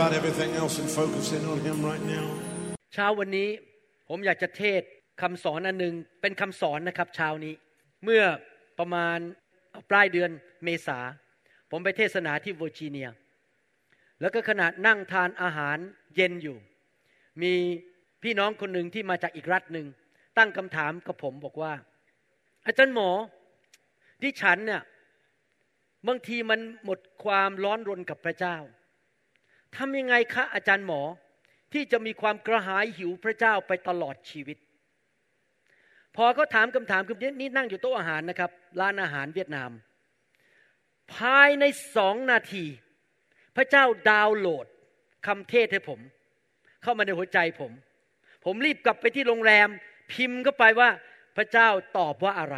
about everything else and focus in on Him right now. เช้าวันนี้ผมอยากจะเทศคำสอนอันหนึ่งเป็นคำสอนนะครับเช้านี้ เมื่อประมาณปลายเดือนเมษาผมไปเทศนาที่เวอร์จิเนีย แล้วก็ขณะนั่งทานอาหารเย็นอยู่ มีพี่น้องคนหนึ่งที่มาจากอีกรัฐหนึ่งตั้งคำถามกับผมบอกว่า อาจารย์หมอที่ฉันเนี่ยบางทีมันหมดความร้อนรนกับพระเจ้า ทำยังไงคะอาจารย์หมอที่จะมีความกระหายหิวพระเจ้าไปตลอดชีวิต พอเขาถามคำถามคำนี้นี่นั่งอยู่โต๊ะอาหารนะครับ ร้านอาหารเวียดนาม ภายในสองนาที พระเจ้าดาวน์โหลดคำเทศให้ผม เข้ามาในหัวใจผม ผมรีบกลับไปที่โรงแรม พิมพ์เข้าไปว่าพระเจ้าตอบว่าอะไร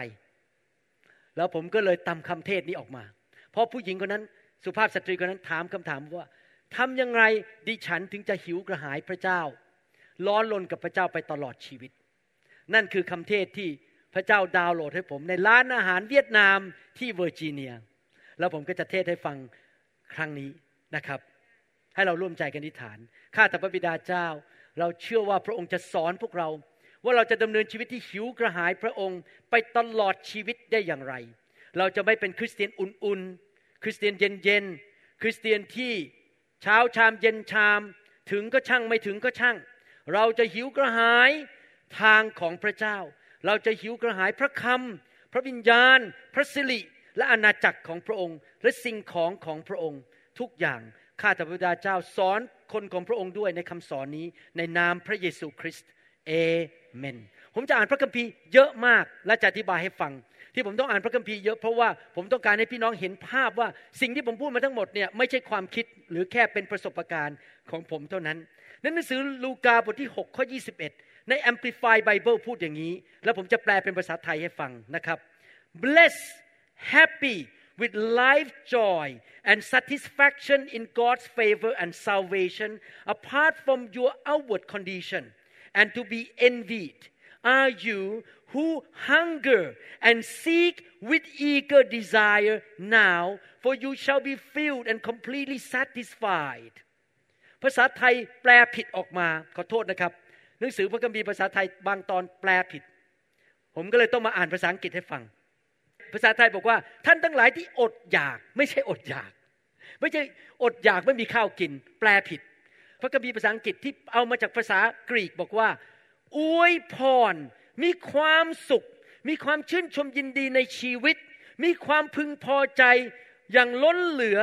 แล้วผมก็เลยตำคำเทศนี้ออกมา เพราะผู้หญิงคนนั้น สุภาพสตรีคนนั้นถามคำถามว่า ทำยังไงดิฉันถึงจะหิวกระหายพระเจ้าร้อนลนกับพระเจ้าไปตลอดชีวิต นั่นคือคำเทศที่พระเจ้าดาวน์โหลดให้ผมในร้านอาหารเวียดนามที่เวอร์จิเนีย แล้วผมก็จะเทศให้ฟังครั้งนี้นะครับ ให้เราร่วมใจกันอธิษฐาน ข้าแต่พระบิดาเจ้า เราเชื่อว่าพระองค์จะสอนพวกเรา ว่าเราจะดำเนินชีวิตที่หิวกระหายพระองค์ไปตลอดชีวิตได้อย่างไร เราจะไม่เป็นคริสเตียนอุ่นๆ คริสเตียนเย็นๆ คริสเตียนที่ เช้าชามเย็นชามถึงก็ช่างไม่ถึงก็ช่าง เราจะหิวกระหายทางของพระเจ้า เราจะหิวกระหายพระคำพระวิญญาณ พระสิริและอาณาจักรของพระองค์ และสิ่งของของพระองค์ ทุกอย่างข้าแต่พระบิดาเจ้าสอนคนของพระองค์ด้วยในคำสอนนี้ในนามพระเยซูคริสต์เอเมนผมจะอ่านพระคัมภีร์เยอะมากและจะอธิบายให้ฟัง ที่ผมต้องอ่านพระคัมภีร์เยอะเพราะว่าผมต้องการให้พี่น้องเห็นภาพว่าสิ่งที่ผมพูดมาทั้งหมดเนี่ยไม่ใช่ความคิดหรือแค่เป็นประสบการณ์ของผมเท่านั้นในหนังสือลูกาบทที่ 6 ข้อ 21 ใน Amplify Bible พูดอย่างนี้ แล้วผมจะแปลเป็นภาษาไทยให้ฟังนะครับ bless happy with life joy and satisfaction in God's favor and salvation apart from your outward condition and to be envied are you who hunger and seek with eager desire now for you shall be filled and completely satisfied ภาษาไทยแปลผิดออกมา ขอโทษนะครับ หนังสือพระคัมภีร์ภาษาไทยบางตอนแปลผิด ผมก็เลยต้องมาอ่านภาษาอังกฤษให้ฟัง ภาษาไทยบอกว่า ท่านทั้งหลายที่อดอยาก ไม่ใช่อดอยาก ไม่ใช่อดอยากไม่มีข้าวกิน แปลผิด พระคัมภีร์ภาษาอังกฤษที่เอามาจากภาษากรีกบอกว่าอวยพร มีความสุข มีความชื่นชมยินดีในชีวิต มีความพึงพอใจอย่างล้นเหลือ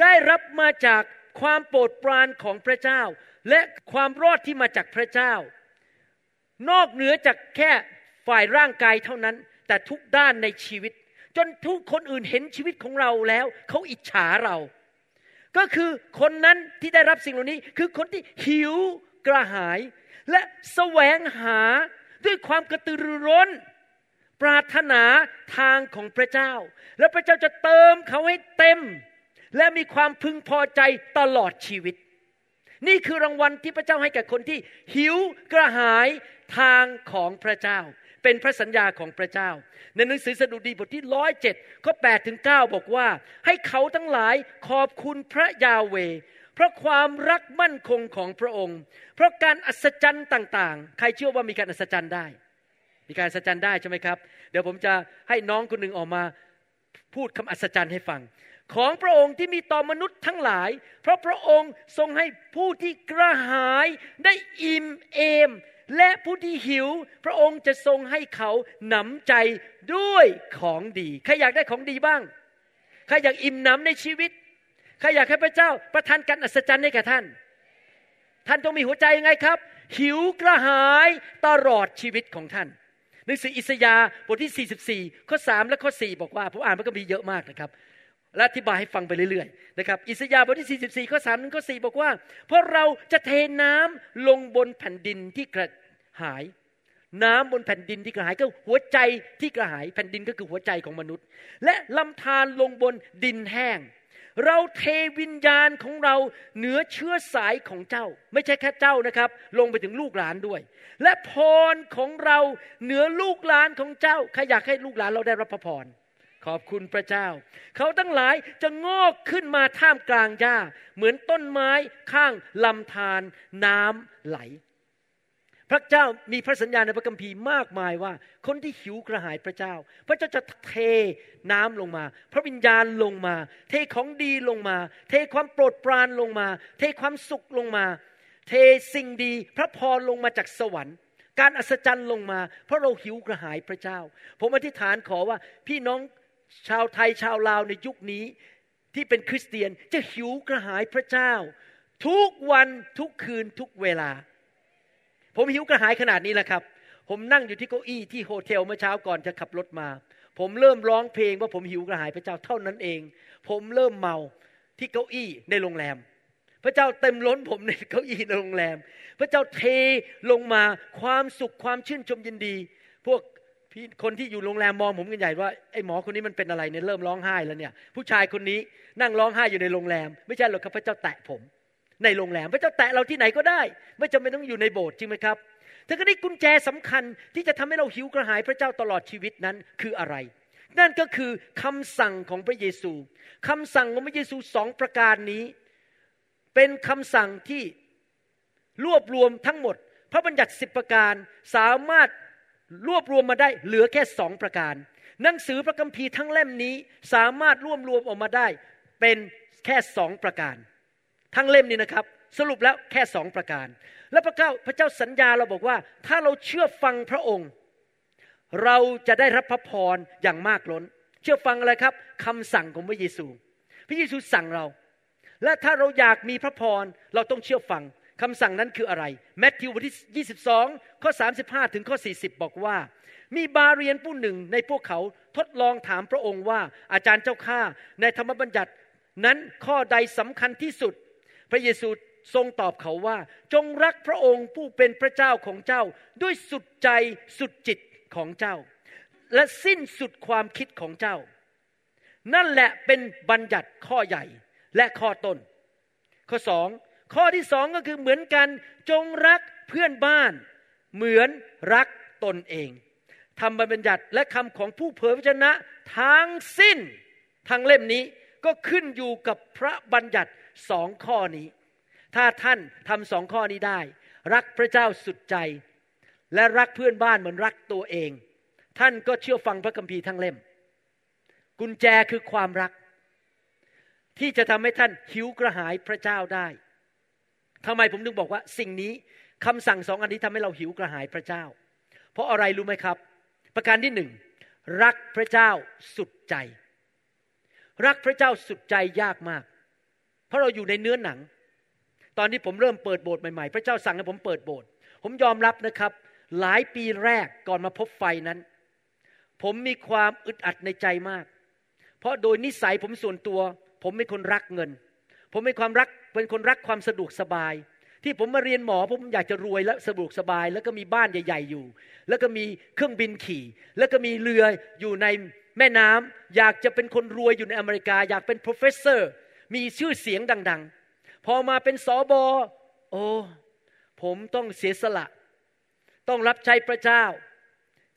ได้รับมาจากความโปรดปรานของพระเจ้า และความรอดที่มาจากพระเจ้า นอกเหนือจากแค่ฝ่ายร่างกายเท่านั้น แต่ทุกด้านในชีวิต จนทุกคนอื่นเห็นชีวิตของเราแล้ว เขาอิจฉาเรา ก็คือคนนั้นที่ได้รับสิ่งเหล่านี้ คือคนที่หิวกระหาย และแสวงหา ด้วยความกระตือรือร้น ปรารถนาทางของพระเจ้า แล้วพระเจ้าจะเติมเขาให้เต็ม และมีความพึงพอใจตลอดชีวิต นี่คือรางวัลที่พระเจ้าให้แก่คนที่หิวกระหายทางของพระเจ้า เป็นพระสัญญาของพระเจ้า ในหนังสือสดุดีบทที่ร้อยเจ็ดข้อแปดถึงเก้าบอกว่า ให้เขาทั้งหลายขอบคุณพระยาเว เพราะความรักมั่นคงของพระองค์ เพราะการอัศจรรย์ต่างๆ ใครเชื่อว่ามีการอัศจรรย์ได้ มีการอัศจรรย์ได้ใช่ไหมครับ เดี๋ยวผมจะให้น้องคนหนึ่งออกมาพูดคำอัศจรรย์ให้ฟัง ของพระองค์ที่มีต่อมนุษย์ทั้งหลาย เพราะพระองค์ทรงให้ผู้ที่กระหายได้อิ่มเอม และผู้ที่หิว พระองค์จะทรงให้เขาหนำใจด้วยของดี ใครอยากได้ของดีบ้าง ใครอยากอิ่มหนำในชีวิต ครอยากให้พระเจ้าประทานการอัศจรรย์ให้แก่ท่าน ท่านต้องมีหัวใจยังไงครับ หิวกระหายตลอดชีวิตของท่านหนังสืออิสยาห์บทที่ 44 ข้อ 3 และข้อ 4 บอกว่าผมอ่านมันก็มีเยอะมากนะครับและอธิบายให้ฟังไปเรื่อยๆนะครับอิสยาห์บทที่ 44 ข้อ 3 ถึงข้อ 4 บอกว่า เพราะเราจะเทน้ำลงบนแผ่นดินที่กระหาย น้ำบนแผ่นดินที่กระหายก็หัวใจที่กระหาย แผ่นดินก็คือหัวใจของมนุษย์ และลำธารลงบนดินแห้ง เราเทวิญญาณของเราเหนือเชื้อสายของเจ้า ไม่ใช่แค่เจ้านะครับ ลงไปถึงลูกหลานด้วย และพรของเราเหนือลูกหลานของเจ้าใครอยากให้ลูกหลานเราได้รับพระพรขอบคุณพระเจ้า เขาทั้งหลายจะงอกขึ้นมาท่ามกลางหญ้า เหมือนต้นไม้ข้างลำธารน้ำไหล ระเจ้ามีพระสัญญาในพระคัมภีร์มากมายว่า คนที่หิวกระหายพระเจ้า พระเจ้าจะเทน้ำลงมา พระวิญญาณลงมา เทของดีลงมา เทความโปรดปรานลงมา เทความสุขลงมา เทสิ่งดีพระพรลงมาจากสวรรค์ การอัศจรรย์ลงมา เพราะเราหิวกระหายพระเจ้า ผมอธิษฐานขอว่าพี่น้องชาวไทยชาวลาวในยุคนี้ที่เป็นคริสเตียนจะหิวกระหายพระเจ้า ทุกวันทุกคืนทุกเวลา ผมหิวกระหายขนาดนี้แหละครับ ผมนั่งอยู่ที่เก้าอี้ที่โฮเทลเมื่อเช้าก่อนจะขับรถมา ผมเริ่มร้องเพลงว่าผมหิวกระหายพระเจ้าเท่านั้นเอง ผมเริ่มเมาที่เก้าอี้ในโรงแรม พระเจ้าเต็มล้นผมในเก้าอี้ในโรงแรม พระเจ้าเทลงมาความสุขความชื่นชมยินดี พวกพี่คนที่อยู่โรงแรมมองผมกันใหญ่ว่าไอ้หมอคนนี้มันเป็นอะไรเนี่ยเริ่มร้องไห้แล้วเนี่ย ผู้ชายคนนี้นั่งร้องไห้อยู่ในโรงแรม ไม่ใช่หรอกครับพระเจ้าแตะผม ในโรงแรม พระเจ้าแตะเราที่ไหนก็ได้ ไม่จำเป็นต้องอยู่ในโบสถ์จริงไหมครับเธอก็ได้กุญแจสำคัญที่จะทำให้เราหิวกระหายพระเจ้าตลอดชีวิตนั้นคืออะไร นั่นก็คือคำสั่งของพระเยซูคำสั่งของพระเยซูสองประการนี้ เป็นคำสั่งที่รวบรวมทั้งหมด พระบัญญัติสิบประการสามารถรวบรวมมาได้เหลือแค่สองประการ หนังสือพระคัมภีร์ทั้งเล่มนี้สามารถรวบรวมออกมาได้เป็นแค่สองประการ ทั้งเล่มนี้นะครับ สรุปแล้วแค่สองประการ และพระเจ้าพระเจ้าสัญญาเราบอกว่า ถ้าเราเชื่อฟังพระองค์ เราจะได้รับพระพรอย่างมากล้น เชื่อฟังอะไรครับคำสั่งของพระเยซู พระเยซูสั่งเรา และถ้าเราอยากมีพระพรเราต้องเชื่อฟังคำสั่งนั้นคืออะไรแมทธิวบทที่ 22 ข้อ 35 ถึงข้อ 40 บอกว่า มีบาเรียนผู้หนึ่งในพวกเขาทดลองถามพระองค์ว่าอาจารย์เจ้าข้าในธรรมบัญญัตินั้นข้อใดสำคัญที่สุด ระเยซูทรงตอบเขาว่า จงรักพระองค์ผู้เป็นพระเจ้าของเจ้า ด้วยสุดใจสุดจิตของเจ้า และสิ้นสุดความคิดของเจ้า นั่นแหละเป็นบัญญัติข้อใหญ่และข้อต้น ข้อสองข้อที่สองก็คือเหมือนกันจงรักเพื่อนบ้าน เหมือนรักตนเองทำบัญญัติและคำของผู้เผยพระชนะทั้งสิ้นทั้งเล่มนี้ก็ขึ้นอยู่กับพระบัญญัติ สองข้อนี้ ถ้าท่านทำสองข้อนี้ได้ รักพระเจ้าสุดใจ และรักเพื่อนบ้านเหมือนรักตัวเอง ท่านก็เชื่อฟังพระคัมภีร์ทั้งเล่ม กุญแจคือความรัก ที่จะทำให้ท่านหิวกระหายพระเจ้าได้ทำไมผมถึงบอกว่าสิ่งนี้คำสั่งสองอันนี้ทำให้เราหิวกระหายพระเจ้า เพราะอะไรรู้ไหมครับ ประการที่หนึ่งรักพระเจ้าสุดใจ รักพระเจ้าสุดใจยากมาก ราะเราอยู่ในเนื้อหนัง ตอนที่ผมเริ่มเปิดโบสถ์ใหม่ๆ พระเจ้าสั่งให้ผมเปิดโบสถ์ผมยอมรับนะครับ หลายปีแรกก่อนมาพบไฟนั้น ผมมีความอึดอัดในใจมาก เพราะโดยนิสัยผมส่วนตัว ผมเป็นคนรักเงิน ผมเป็นความรักเป็นคนรักความสะดวกสบาย ที่ผมมาเรียนหมอผมอยากจะรวยและสะดวกสบาย แล้วก็มีบ้านใหญ่ ๆ อยู่ แล้วก็มีเครื่องบินขี่ แล้วก็มีเรืออยู่ในแม่น้ำอยากจะเป็นคนรวยอยู่ในอเมริกา อยากเป็น professor มีชื่อเสียงดัง ๆ พอมาเป็นสอบอโอ้ผมต้องเสียสละ ต้องรับใช้พระเจ้า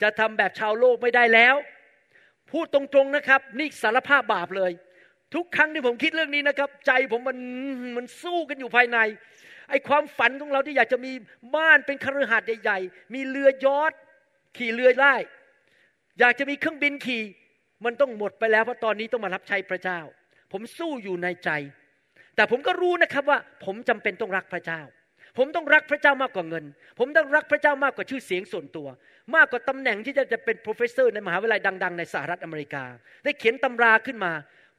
จะทำแบบชาวโลกไม่ได้แล้ว พูดตรงๆนะครับ นี่สารภาพบาปเลย ทุกครั้งที่ผมคิดเรื่องนี้นะครับ ใจผมมันมันสู้กันอยู่ภายในไอ้ความฝันของเราที่อยากจะมีบ้านเป็นคฤหาสน์ใหญ่ๆ มีเรือยอทขี่เรือได้อยากจะมีเครื่องบินขี่ มันต้องหมดไปแล้วเพราะตอนนี้ต้องมารับใช้พระเจ้า ผมสู้อยู่ในใจ แต่ผมก็รู้นะครับว่า ผมจำเป็นต้องรักพระเจ้า ผมต้องรักพระเจ้ามากกว่าเงิน ผมต้องรักพระเจ้ามากกว่าชื่อเสียงส่วนตัว มากกว่าตำแหน่งที่จะจะเป็น professor ในมหาวิทยาลัยดัง ๆ ในสหรัฐอเมริกา ได้เขียนตำราขึ้นมา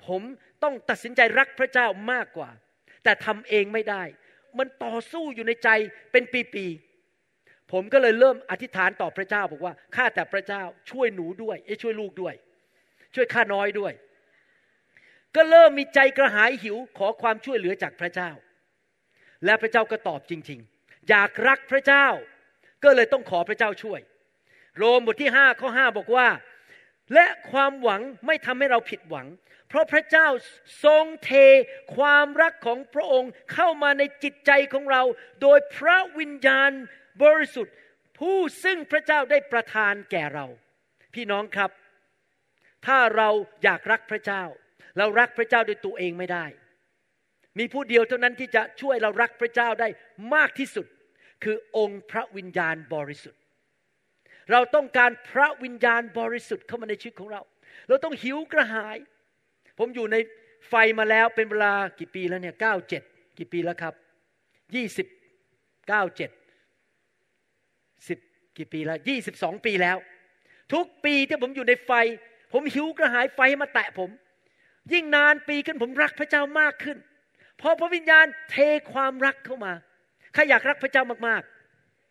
ผมต้องตัดสินใจรักพระเจ้ามากกว่า แต่ทำเองไม่ได้ มันต่อสู้อยู่ในใจเป็นปีๆผมก็เลยเริ่มอธิษฐานต่อพระเจ้าบอกว่าข้าแต่พระเจ้าช่วยหนูด้วยช่วยลูกด้วย ช่วยข้าน้อยด้วย ก็เริ่มมีใจกระหายหิวขอความช่วยเหลือจากพระเจ้า และพระเจ้าก็ตอบจริง ๆ อยากรักพระเจ้า ก็เลยต้องขอพระเจ้าช่วย โรมบทที่ห้าข้อห้าบอกว่า และความหวังไม่ทำให้เราผิดหวัง เพราะพระเจ้าทรงเทความรักของพระองค์เข้ามาในจิตใจของเรา โดยพระวิญญาณบริสุทธิ์ผู้ซึ่งพระเจ้าได้ประทานแก่เรา พี่น้องครับ ถ้าเราอยากรักพระเจ้า เรารักพระเจ้าโดยตัวเองไม่ได้ มีผู้เดียวเท่านั้นที่จะช่วยเรารักพระเจ้าได้มากที่สุด คือองค์พระวิญญาณบริสุทธิ์ เราต้องการพระวิญญาณบริสุทธิ์เข้ามาในชีวิตของเรา เราต้องหิวกระหาย ผมอยู่ในไฟมาแล้วเป็นเวลากี่ปีแล้วเนี่ยเก้าเจ็ดกี่ปีแล้วครับยี่สิบเก้าเจ็ดสิบกี่ปีแล้วยี่สิบสองปีแล้ว ทุกปีที่ผมอยู่ในไฟ ผมหิวกระหายไฟมาแตะผม ยิ่งนานปีขึ้นผมรักพระเจ้ามากขึ้น พอพระวิญญาณเทความรักเข้ามา ใครอยากรักพระเจ้ามาก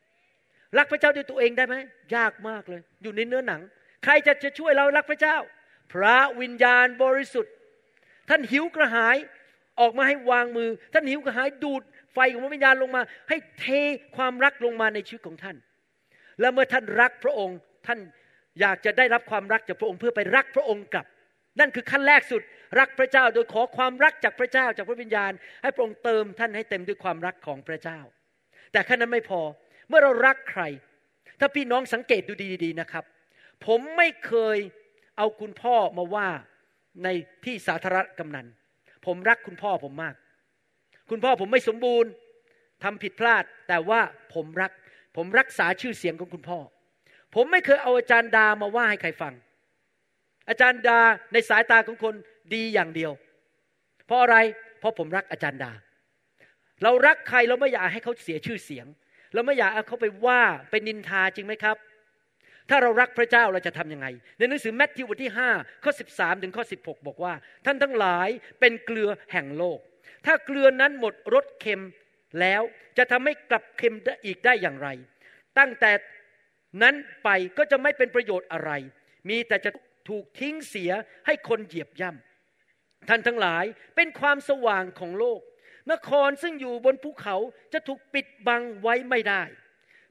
ๆ รักพระเจ้าด้วยตัวเองได้ไหม ยากมากเลย อยู่ในเนื้อหนัง ใครจะจะช่วยเรารักพระเจ้า พระวิญญาณบริสุทธิ์ ท่านหิวกระหายออกมาให้วางมือ ท่านหิวกระหายดูดไฟของพระวิญญาณลงมา ให้เทความรักลงมาในชีวิตของท่าน แล้วเมื่อท่านรักพระองค์ท่านอยากจะได้รับความรักจากพระองค์เพื่อไปรักพระองค์กลับ นั่นคือขั้นแรกสุด รักพระเจ้าโดยขอความรักจากพระเจ้าจากพระวิญญาณ ให้พระองค์เติมท่านให้เต็มด้วยความรักของพระเจ้า แต่แค่นั้นไม่พอเมื่อเรารักใคร ถ้าพี่น้องสังเกตดูดีๆนะครับ ผมไม่เคยเอาคุณพ่อมาว่าในที่สาธารณกำนัน ผมรักคุณพ่อผมมาก คุณพ่อผมไม่สมบูรณ์ทำผิดพลาด แต่ว่าผมรัก ผมรักษาชื่อเสียงของคุณพ่อ ผมไม่เคยเอาอาจารย์ดามาว่าให้ใครฟัง อาจารย์ดาในสายตาของคน ดีอย่างเดียว เพราะอะไรเพราะผมรักอาจารย์ดา เรารักใครเราไม่อยากให้เขาเสียชื่อเสียง เราไม่อยากเอาเขาไปว่าไปนินทาจริงไหมครับ ถ้าเรารักพระเจ้าเราจะทํำยังไง ในหนังสือแมทธิวบทที่5ข้อ13ถึงข้อ16 บอกว่า ท่านทั้งหลายเป็นเกลือแห่งโลก ถ้าเกลือนั้นหมดรสเค็มแล้วจะทำให้กลับเค็มอีกได้อย่างไร ตั้งแต่นั้นไปก็จะไม่เป็นประโยชน์อะไร มีแต่จะถูกทิ้งเสียให้คนเหยียบย่ำ ท่านทั้งหลายเป็นความสว่างของโลก นครซึ่งอยู่บนภูเขาจะถูกปิดบังไว้ไม่ได้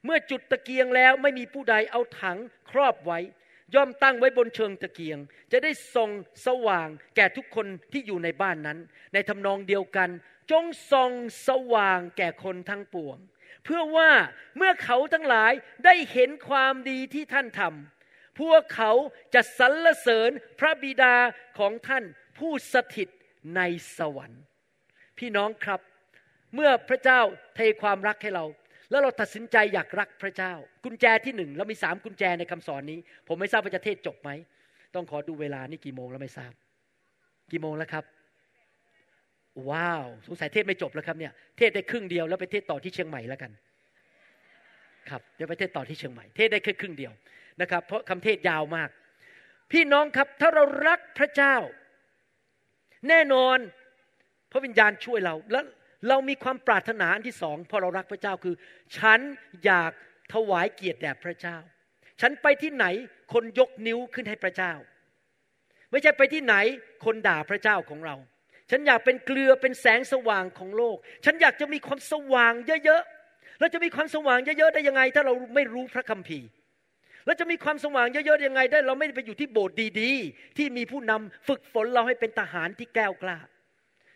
เมื่อจุดตะเกียงแล้วไม่มีผู้ใดเอาถังครอบไว้ ย่อมตั้งไว้บนเชิงตะเกียง จะได้ส่องสว่างแก่ทุกคนที่อยู่ในบ้านนั้น ในทำนองเดียวกัน จงส่องสว่างแก่คนทั้งปวง เพื่อว่าเมื่อเขาทั้งหลายได้เห็นความดีที่ท่านทำพวกเขาจะสรรเสริญพระบิดาของท่าน ผู้สถิตในสวรรค์ พี่น้องครับ เมื่อพระเจ้าเทความรักให้เรา แล้วเราตัดสินใจอยากรักพระเจ้า กุญแจที่หนึ่งเรามีสามกุญแจในคำสอนนี้ ผมไม่ทราบว่าจะเทศจบไหม ต้องขอดูเวลานี่กี่โมงแล้วไม่ทราบ กี่โมงแล้วครับ ว้าวสงสัยเทศไม่จบแล้วครับเนี่ย เทศได้ครึ่งเดียวแล้วไปเทศต่อที่เชียงใหม่แล้วกัน ครับเดี๋ยวไปเทศต่อที่เชียงใหม่ เทศได้แค่ครึ่งเดียวนะครับ เพราะคำเทศยาวมาก พี่น้องครับถ้าเรารักพระเจ้า แน่นอนพระวิญญาณช่วยเราแล้วเรามีความปรารถนาอันที่สองพอเรารักพระเจ้าคือ ฉันอยากถวายเกียรติแด่พระเจ้า ฉันไปที่ไหนคนยกนิ้วขึ้นให้พระเจ้า ไม่ใช่ไปที่ไหนคนด่าพระเจ้าของเรา ฉันอยากเป็นเกลือเป็นแสงสว่างของโลก ฉันอยากจะมีความสว่างเยอะๆเราจะมีความสว่างเยอะๆได้ยังไง ถ้าเราไม่รู้พระคัมภีร์ แล้วจะมีความสว่างเยอะๆยังไงได้ เราไม่ได้ไปอยู่ที่โบสถ์ดีๆ ที่มีผู้นำฝึกฝนเราให้เป็นทหารที่แก้วกล้า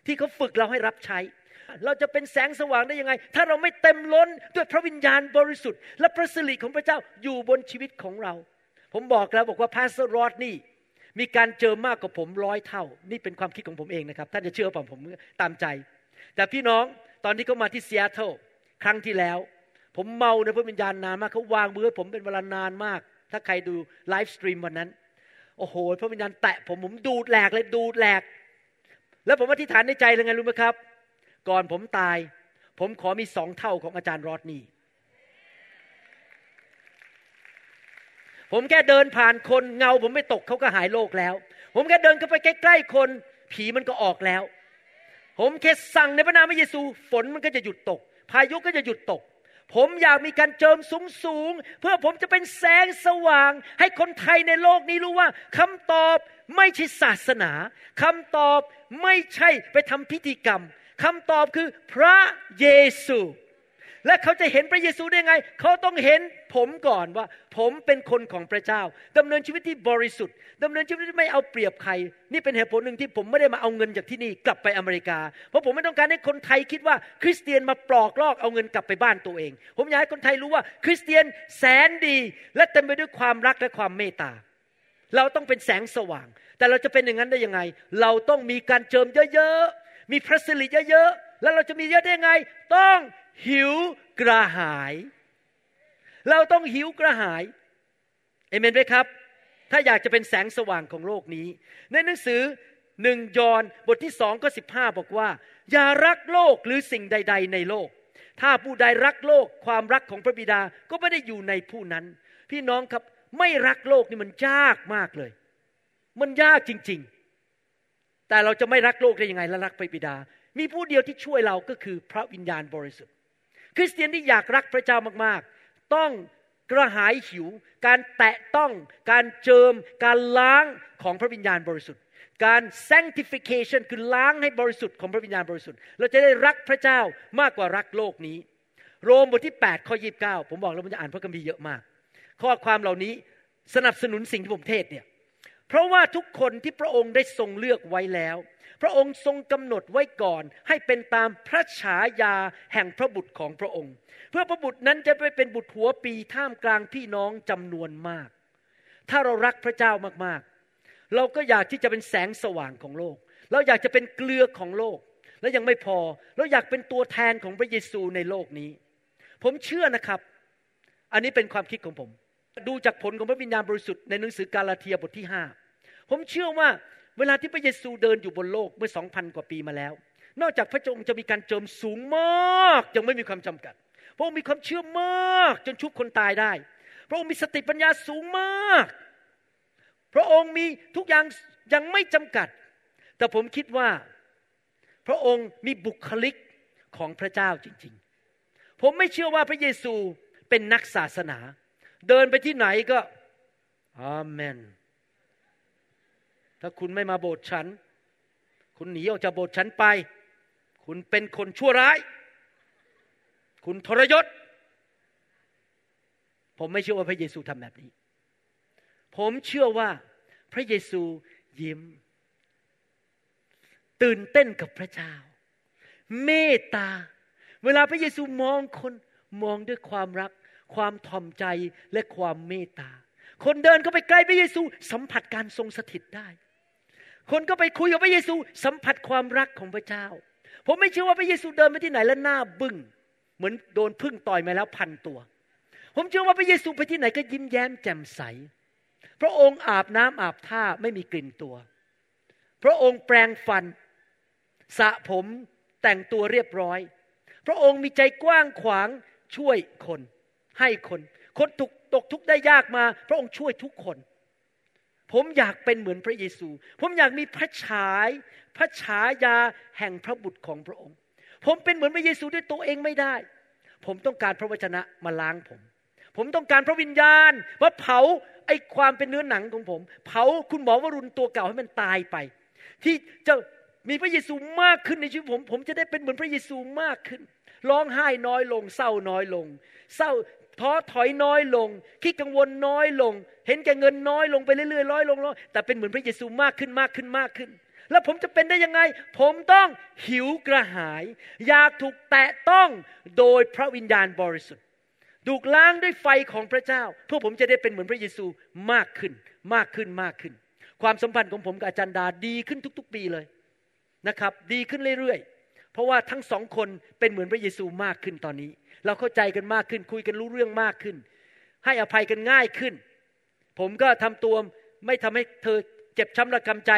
ที่เขาฝึกเราให้รับใช้ เราจะเป็นแสงสว่างได้ยังไง ถ้าเราไม่เต็มล้นด้วยพระวิญญาณบริสุทธิ์ และพระสิริของพระเจ้าอยู่บนชีวิตของเรา ผมบอกแล้วบอกว่า pastor รอดนี่มีการเจอมากกว่าผมร้อยเท่า นี่เป็นความคิดของผมเองนะครับท่านจะเชื่อผมผมตามใจ แต่พี่น้องตอนที่เขามาที่ซีแอตเทิลครั้งที่แล้ว ผมเมาในพระวิญญาณนานมากเขาวางมือผมเป็นเวลานานมาก ถ้าใครดู live stream วันนั้น โอ้โห พระวิญญาณแตะผมผมดูดแหลกเลยดูดแหลก แล้วผมอธิษฐานในใจเลยไงรู้ไหมครับ ก่อนผมตาย ผมขอมีสองเท่าของอาจารย์ Rodney ผมแค่เดินผ่านคนเงา ผมไปตกเขาก็หายโรคแล้ว ผมแค่เดินเข้าไปใกล้ๆคน ผีมันก็ออกแล้ว ผมแค่สั่งในพระนามพระเยซู ฝนมันก็จะหยุดตก พายุก็จะหยุดตก ผมอยากมีการเจิมสูงสูง เพื่อผมจะเป็นแสงสว่าง ให้คนไทยในโลกนี้รู้ว่าคำตอบไม่ใช่ศาสนาคำตอบไม่ใช่ไปทำพิธีกรรมคำตอบคือพระเยซู และเขาจะเห็นพระเยซูได้ไง เขาต้องเห็นผมก่อนว่า ผมเป็นคนของพระเจ้าดำเนินชีวิตที่บริสุทธิ์ดำเนินชีวิตที่ไม่เอาเปรียบใคร นี่เป็นเหตุผลหนึ่งที่ผมไม่ได้มาเอาเงินจากที่นี่กลับไปอเมริกา เพราะผมไม่ต้องการให้คนไทยคิดว่า คริสเตียนมาปลอกลอกเอาเงินกลับไปบ้านตัวเอง ผมอยากให้คนไทยรู้ว่า คริสเตียนแสนดี และเต็มไปด้วยความรักและความเมตตาเราต้องเป็นแสงสว่าง แต่เราจะเป็นอย่างนั้นได้ยังไง เราต้องมีการเจิมเยอะๆ มีพระสิริเยอะๆ แล้วเราจะมีเยอะได้ยังไง ต้อง หิวกระหาย เราต้องหิวกระหายเอเมนไหมครับ ถ้าอยากจะเป็นแสงสว่างของโลกนี้ ในหนังสือหนึ่งยอนบทที่สองก็สิบห้าบอกว่า อย่ารักโลกหรือสิ่งใด ๆ ในโลก ถ้าผู้ใดรักโลกความรักของพระบิดาก็ไม่ได้อยู่ในผู้นั้น พี่น้องครับไม่รักโลกนี่มันยากมากเลย มันยากจริง ๆ แต่เราจะไม่รักโลกได้ยังไงและรักพระบิดา มีผู้เดียวที่ช่วยเราก็คือพระวิญญาณบริสุทธิ์ คริสเตียนที่อยากรักพระเจ้ามากๆ ต้องกระหายหิว การแตะต้อง การเจิม การล้างของพระวิญญาณบริสุทธิ์ การ sanctification คือล้างให้บริสุทธิ์ของพระวิญญาณบริสุทธิ์ เราจะได้รักพระเจ้ามากกว่ารักโลกนี้ โรมบทที่ 8 ข้อ 29 ผมบอกแล้วผมจะอ่านพระคัมภีร์เยอะมาก ข้อความเหล่านี้สนับสนุนสิ่งที่ผมเทศเนี่ย เพราะว่าทุกคนที่พระองค์ได้ทรงเลือกไว้แล้ว พระองค์ทรงกำหนดไว้ก่อน ให้เป็นตามพระฉายาแห่งพระบุตรของพระองค์ เพื่อพระบุตรนั้นจะไปเป็นบุตรหัวปีท่ามกลางพี่น้องจำนวนมาก ถ้าเรารักพระเจ้ามากๆ เราก็อยากที่จะเป็นแสงสว่างของโลก เราอยากจะเป็นเกลือของโลก และยังไม่พอ เราอยากเป็นตัวแทนของพระเยซูในโลกนี้ ผมเชื่อนะครับ อันนี้เป็นความคิดของผม ดูจากผลของพระวิญญาณบริสุทธิ์ในหนังสือกาลาเทียบทที่ห้า ผมเชื่อว่าเวลาที่พระเยซูเดินอยู่บนโลกเมื่อสองพันกว่าปีมาแล้ว นอกจากพระองค์จะมีการเจิมสูงมากยังไม่มีความจำกัด พระองค์มีความเชื่อมากจนชุบคนตายได้ พระองค์มีสติปัญญาสูงมาก พระองค์มีทุกอย่างยังไม่จำกัด แต่ผมคิดว่า พระองค์มีบุคลิกของพระเจ้าจริง ๆ ผมไม่เชื่อว่าพระเยซูเป็นนักศาสนา เดินไปที่ไหนก็อาเมน ถ้าคุณไม่มาโบสถ์ฉัน คุณหนีออกจากโบสถ์ฉันไป คุณเป็นคนชั่วร้าย คุณทรยศ ผมไม่เชื่อว่าพระเยซูทำแบบนี้ ผมเชื่อว่าพระเยซูยิ้ม ตื่นเต้นกับพระเจ้า เมตตา เวลาพระเยซูมองคนมองด้วยความรัก ความทอมใจและความเมตตา คนเดินเข้าไปใกล้พระเยซู สัมผัสการทรงสถิตได้ คนก็ไปคุยกับพระเยซูสัมผัสความรักของพระเจ้า ผมไม่เชื่อว่าพระเยซูเดินไปที่ไหนแล้วหน้าบึง้งเหมือนโดนพึ่งต่อยมาแล้วพันตัว ผมเชื่อว่าพระเยซูไปที่ไหนก็ยิ้มแย้มแจ่มใส พระองค์อาบน้ำอาบท่าไม่มีกลิ่นตัว พระองค์แปรงฟันสระผมแต่งตัวเรียบร้อย พระองค์มีใจกว้างขวางช่วยคน ให้คน คนตกตกทุกข์ได้ยากมา พระองค์ช่วยทุกคน ผมอยากเป็นเหมือนพระเยซู ผมอยากมีพระฉาย พระฉายาแห่งพระบุตรของพระองค์ ผมเป็นเหมือนพระเยซูด้วยตัวเองไม่ได้ ผมต้องการพระวจนะมาล้างผม ผมต้องการพระวิญญาณมาเผาไอ้ความเป็นเนื้อหนังของผม เผาคุณหมอวรุณตัวเก่าให้มันตายไป ที่จะมีพระเยซูมากขึ้นในชีวิตผม ผมจะได้เป็นเหมือนพระเยซูมากขึ้น ร้องไห้น้อยลง เศร้าน้อยลง เศร้า ท้อถอยน้อยลง คิดกังวลน้อยลง เห็นแก่เงินน้อยลงไปเรื่อยๆน้อยลงน้อยแต่เป็นเหมือนพระเยซูมากขึ้นมากขึ้นมากขึ้น แล้วผมจะเป็นได้ยังไง ผมต้องหิวกระหาย อยากถูกแตะต้องโดยพระวิญญาณบริสุทธิ์ถูกล้างด้วยไฟของพระเจ้าเพื่อผมจะได้เป็นเหมือนพระเยซูมากขึ้นมากขึ้นมากขึ้น ความสัมพันธ์ของผมกับอาจารย์ดาดีขึ้นทุก ๆ ปีเลยนะครับ ดีขึ้นเรื่อยๆ เพราะว่าทั้งสองคนเป็นเหมือนพระเยซูมากขึ้นตอนนี้ เราเข้าใจกันมากขึ้น คุยกันรู้เรื่องมากขึ้น ให้อภัยกันง่ายขึ้น ผมก็ทำตัวไม่ทำให้เธอเจ็บช้ำระกำใจ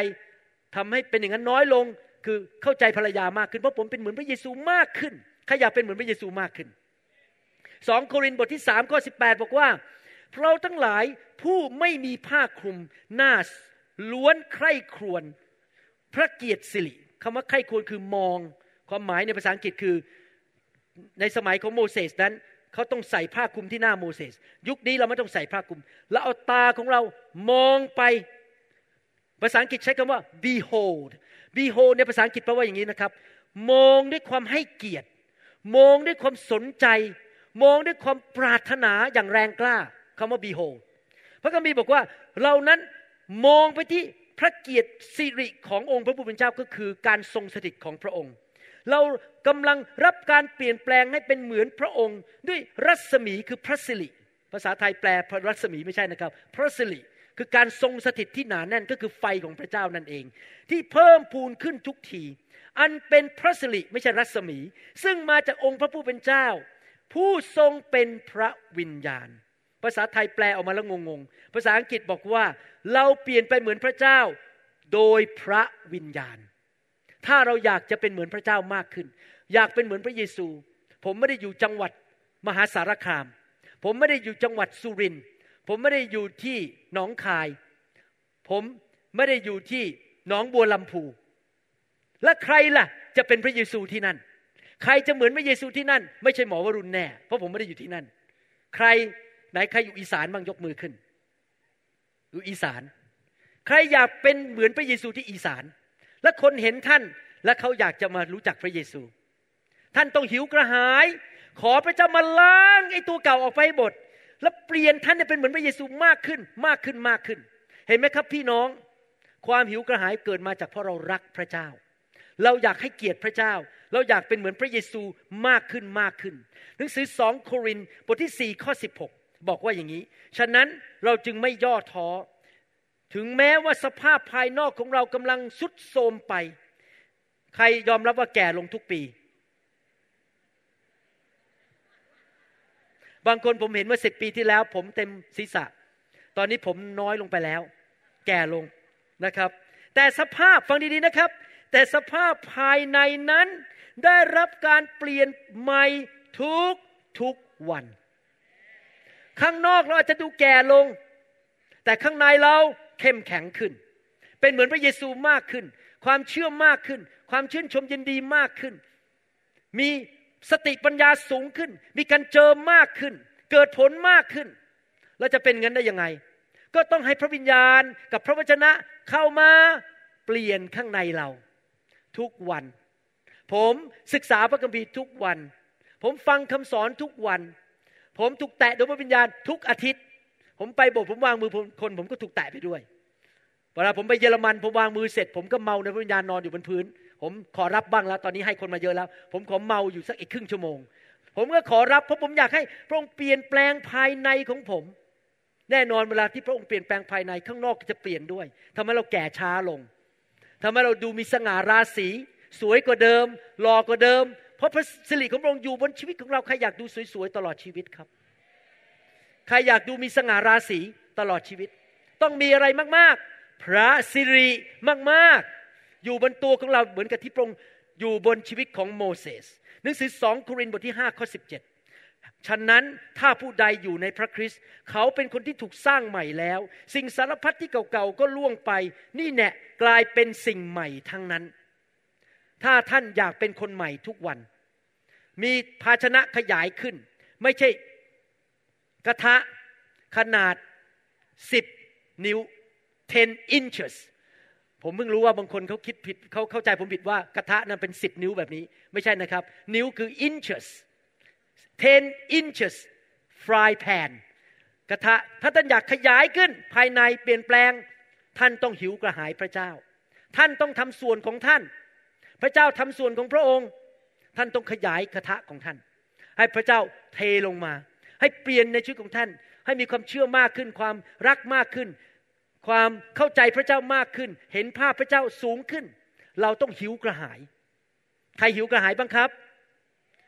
ทำให้เป็นอย่างนั้นน้อยลง คือเข้าใจภรรยามากขึ้นเพราะผมเป็นเหมือนพระเยซูมากขึ้นใครอยากเป็นเหมือนพระเยซูมากขึ้นสองโครินธ์บทที่สามข้อสิบแปดบอกว่าเราทั้งหลายผู้ไม่มีผ้าคลุมหน้าล้วนใคร่ครวญพระเกียรติสิริคำว่าใคร่ครวญคือมอง ความหมายในภาษาอังกฤษคือ ในสมัยของโมเสสนั้นเขาต้องใส่ผ้าคลุมที่หน้าโมเสสยุคนี้เราไม่ต้องใส่ผ้าคลุม แล้วเอาตาของเรามองไป ภาษาอังกฤษใช้คำว่า behold behold ในภาษาอังกฤษแปลว่าอย่างนี้นะครับ มองด้วยความให้เกียรติ มองด้วยความสนใจ มองด้วยความปรารถนาอย่างแรงกล้าคำว่า behold พระคัมภีร์บอกว่าเรานั้นมองไปที่พระเกียรติสิริขององค์พระผู้เป็นเจ้าก็คือการทรงสถิตของพระองค์ เรา กำลังรับการเปลี่ยนแปลงให้เป็นเหมือนพระองค์ ด้วยรัศมีคือพระสิริภาษาไทยแปลพระรัศมีไม่ใช่นะครับ พระสิริคือการทรงสถิตที่หนาแน่นก็คือไฟของพระเจ้านั่นเอง ที่เพิ่มพูนขึ้นทุกที อันเป็นพระสิริไม่ใช่รัศมี ซึ่งมาจากองค์พระผู้เป็นเจ้า ผู้ทรงเป็นพระวิญญาณ ภาษาไทยแปลออกมาแล้วงงๆภาษาอังกฤษบอกว่า เราเปลี่ยนไปเหมือนพระเจ้า โดยพระวิญญาณ ถ้าเราอยากจะเป็นเหมือนพระเจ้ามากขึ้น อยากเป็นเหมือนพระเยซู ผมไม่ได้อยู่จังหวัดมหาสารคาม ผมไม่ได้อยู่จังหวัดสุรินทร์ผมไม่ได้อยู่ที่หนองคาย ผมไม่ได้อยู่ที่หนองบัวลำพู และใครล่ะ จะเป็นพระเยซูที่นั่น ใครจะเหมือนพระเยซูที่นั่น ไม่ใช่หมอวรุณแน่ เพราะผมไม่ได้อยู่ที่นั่น ใครไหนใครอยู่อีสานบ้างยกมือขึ้น อยู่อีสาน ใครอยากเป็นเหมือนพระเยซูที่อีสาน และคนเห็นท่านและเขาอยากจะมารู้จักพระเยซู ท่านต้องหิวกระหาย ขอพระเจ้ามาล้างไอ้ตัวเก่าออกไปหมด แล้วเปลี่ยนท่านเป็นเหมือนพระเยซูมากขึ้นมากขึ้นมากขึ้น เห็นไหมครับพี่น้อง ความหิวกระหายเกิดมาจากเพราะเรารักพระเจ้า เราอยากให้เกียรติพระเจ้า เราอยากเป็นเหมือนพระเยซูมากขึ้นมากขึ้น หนังสือสองโครินบทที่สี่ข้อสิบหกบอกว่าอย่างนี้ ฉะนั้นเราจึงไม่ย่อท้อถึงแม้ว่าสภาพภายนอกของเรากำลังสุดโทมไป ใครยอมรับว่าแก่ลงทุกปี บางคนผมเห็นเมื่อสิบปีที่แล้ว ผมเต็มศีรษะ ตอนนี้ผมน้อยลงไปแล้ว แก่ลงนะครับ แต่สภาพฟังดีๆนะครับ แต่สภาพภายในนั้น ได้รับการเปลี่ยนใหม่ทุกทุกวัน ข้างนอกเราอาจจะดูแก่ลง แต่ข้างในเราเข้มแข็งขึ้น เป็นเหมือนพระเยซูมากขึ้น ความเชื่อมากขึ้น ความชื่นชมยินดีมากขึ้น มี สติปัญญาสูงขึ้น มีการเจอมากขึ้น เกิดผลมากขึ้น เราจะเป็นงั้นได้ยังไง ก็ต้องให้พระวิญญาณกับพระวจนะเข้ามาเปลี่ยนข้างในเรา ทุกวัน ผมศึกษาพระคัมภีร์ทุกวัน ผมฟังคำสอนทุกวัน ผมถูกแตะโดยพระวิญญาณทุกอาทิตย์ ผมไปโบสถ์ผมวางมือคนผมก็ถูกแตะไปด้วยเวลาผมไปเยอรมันผมวางมือเสร็จ ผมก็เมาในพระวิญญาณนอนอยู่บนพื้น ผมขอรับบ้างแล้ว ตอนนี้ให้คนมาเยอะแล้ว ผมขอเมาอยู่สักอีกครึ่งชั่วโมง ผมก็ขอรับเพราะผมอยากให้พระองค์เปลี่ยนแปลงภายในของผม แน่นอนเวลาที่พระองค์เปลี่ยนแปลงภายในข้างนอกจะเปลี่ยนด้วยทำให้เราแก่ช้าลงทำให้เราดูมีสง่าราศี สวยกว่าเดิมหล่อกว่าเดิม เพราะพระสิริของพระองค์อยู่บนชีวิตของเราใครอยากดูสวยๆตลอดชีวิตครับ ใครอยากดูมีสง่าราศีตลอดชีวิต ต้องมีอะไรมากๆ พระสิริมากๆ อยู่บนตัวของเราเหมือนกับที่พระองค์อยู่บนชีวิตของโมเสสหนังสือสองโครินธ์บทที่5ข้อ17 ฉะนั้นถ้าผู้ใดอยู่ในพระคริสต์เขาเป็นคนที่ถูกสร้างใหม่แล้ว สิ่งสารพัดที่เก่าๆก็ล่วงไป นี่แน่กลายเป็นสิ่งใหม่ทั้งนั้น ถ้าท่านอยากเป็นคนใหม่ทุกวัน มีภาชนะขยายขึ้น ไม่ใช่กระทะขนาด 10 นิ้ว 10 inches ผมเพิ่งรู้ว่าบางคนเขาคิดผิดเขาเข้าใจผมผิดว่ากระทะนั้นเป็น10นิ้วแบบนี้ ไม่ใช่นะครับ นิ้วคือ inches 10 inches fry pan กระทะถ้าท่านอยากขยายขึ้นภายในเปลี่ยนแปลง ท่านต้องหิวกระหายพระเจ้า ท่านต้องทำส่วนของท่าน พระเจ้าทำส่วนของพระองค์ ท่านต้องขยายกระทะของท่าน ให้พระเจ้าเทลงมา ให้เปลี่ยนในชีวิตของท่าน ให้มีความเชื่อมากขึ้นความรักมากขึ้น ความเข้าใจพระเจ้ามากขึ้น เห็นภาพพระเจ้าสูงขึ้น เราต้องหิวกระหาย ใครหิวกระหายบ้างครับ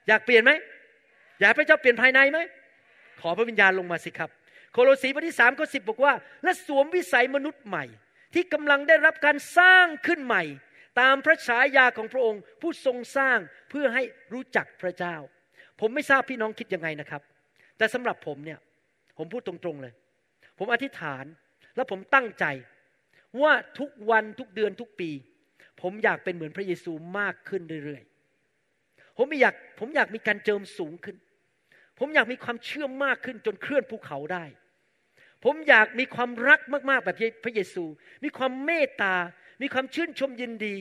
อยากเปลี่ยนไหมอยากพระเจ้าเปลี่ยนภายในไหมขอพระวิญญาณลงมาสิครับ โคโลสีบทที่สามข้อสิบอกว่า และสวมวิสัยมนุษย์ใหม่ ที่กำลังได้รับการสร้างขึ้นใหม่ ตามพระฉายาของพระองค์ ผู้ทรงสร้างเพื่อให้รู้จักพระเจ้า ผมไม่ทราบพี่น้องคิดยังไงนะครับ แต่สำหรับผมเนี่ย ผมพูดตรงๆเลย ผมอธิษฐาน และผมตั้งใจ ว่าทุกวันทุกเดือนทุกปี ผมอยากเป็นเหมือนพระเยซูมากขึ้นเรื่อยๆ ผมอยากผมอยากมีการเจิมสูงขึ้น ผมอยากมีความเชื่อมากขึ้นจนเคลื่อนภูเขาได้ ผมอยากมีความรักมากๆแบบพระเยซู มีความเมตตา มีความชื่นชมยินดี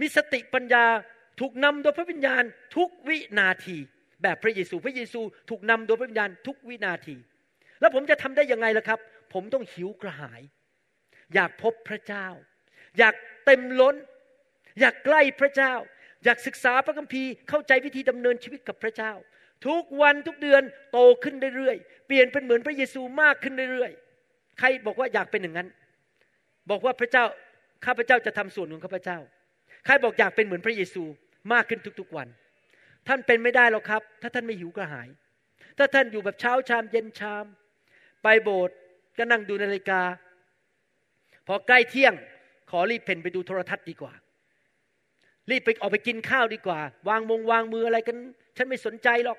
มีสติปัญญาถูกนำโดยพระวิญญาณทุกวินาที แบบพระเยซู พระเยซูถูกนำโดยพระวิญญาณทุกวินาที แล้วผมจะทำได้ยังไงล่ะครับ ผมต้องหิวกระหาย อยากพบพระเจ้า อยากเต็มล้น อยากใกล้พระเจ้า อยากศึกษาพระคัมภีร์เข้าใจวิธีดำเนินชีวิตกับพระเจ้า ทุกวันทุกเดือนโตขึ้นเรื่อยๆเปลี่ยนเป็นเหมือนพระเยซูมากขึ้นเรื่อยๆใครบอกว่าอยากเป็นอย่างนั้น บอกว่าพระเจ้าข้าพระเจ้าจะทำส่วนของข้าพเจ้า ใครบอกอยากเป็นเหมือนพระเยซูมากขึ้นทุกๆวัน ท่านเป็นไม่ได้หรอกครับ ถ้าท่านไม่หิวกระหาย ถ้าท่านอยู่แบบเช้าชามเย็นชาม ไปโบสถ์ ก็นั่งดูนาฬิกา พอใกล้เที่ยง ขอรีบเพ่นไปดูโทรทัศน์ดีกว่า รีบไปออกไปกินข้าวดีกว่า วางมงวางมืออะไรกัน ฉันไม่สนใจหรอก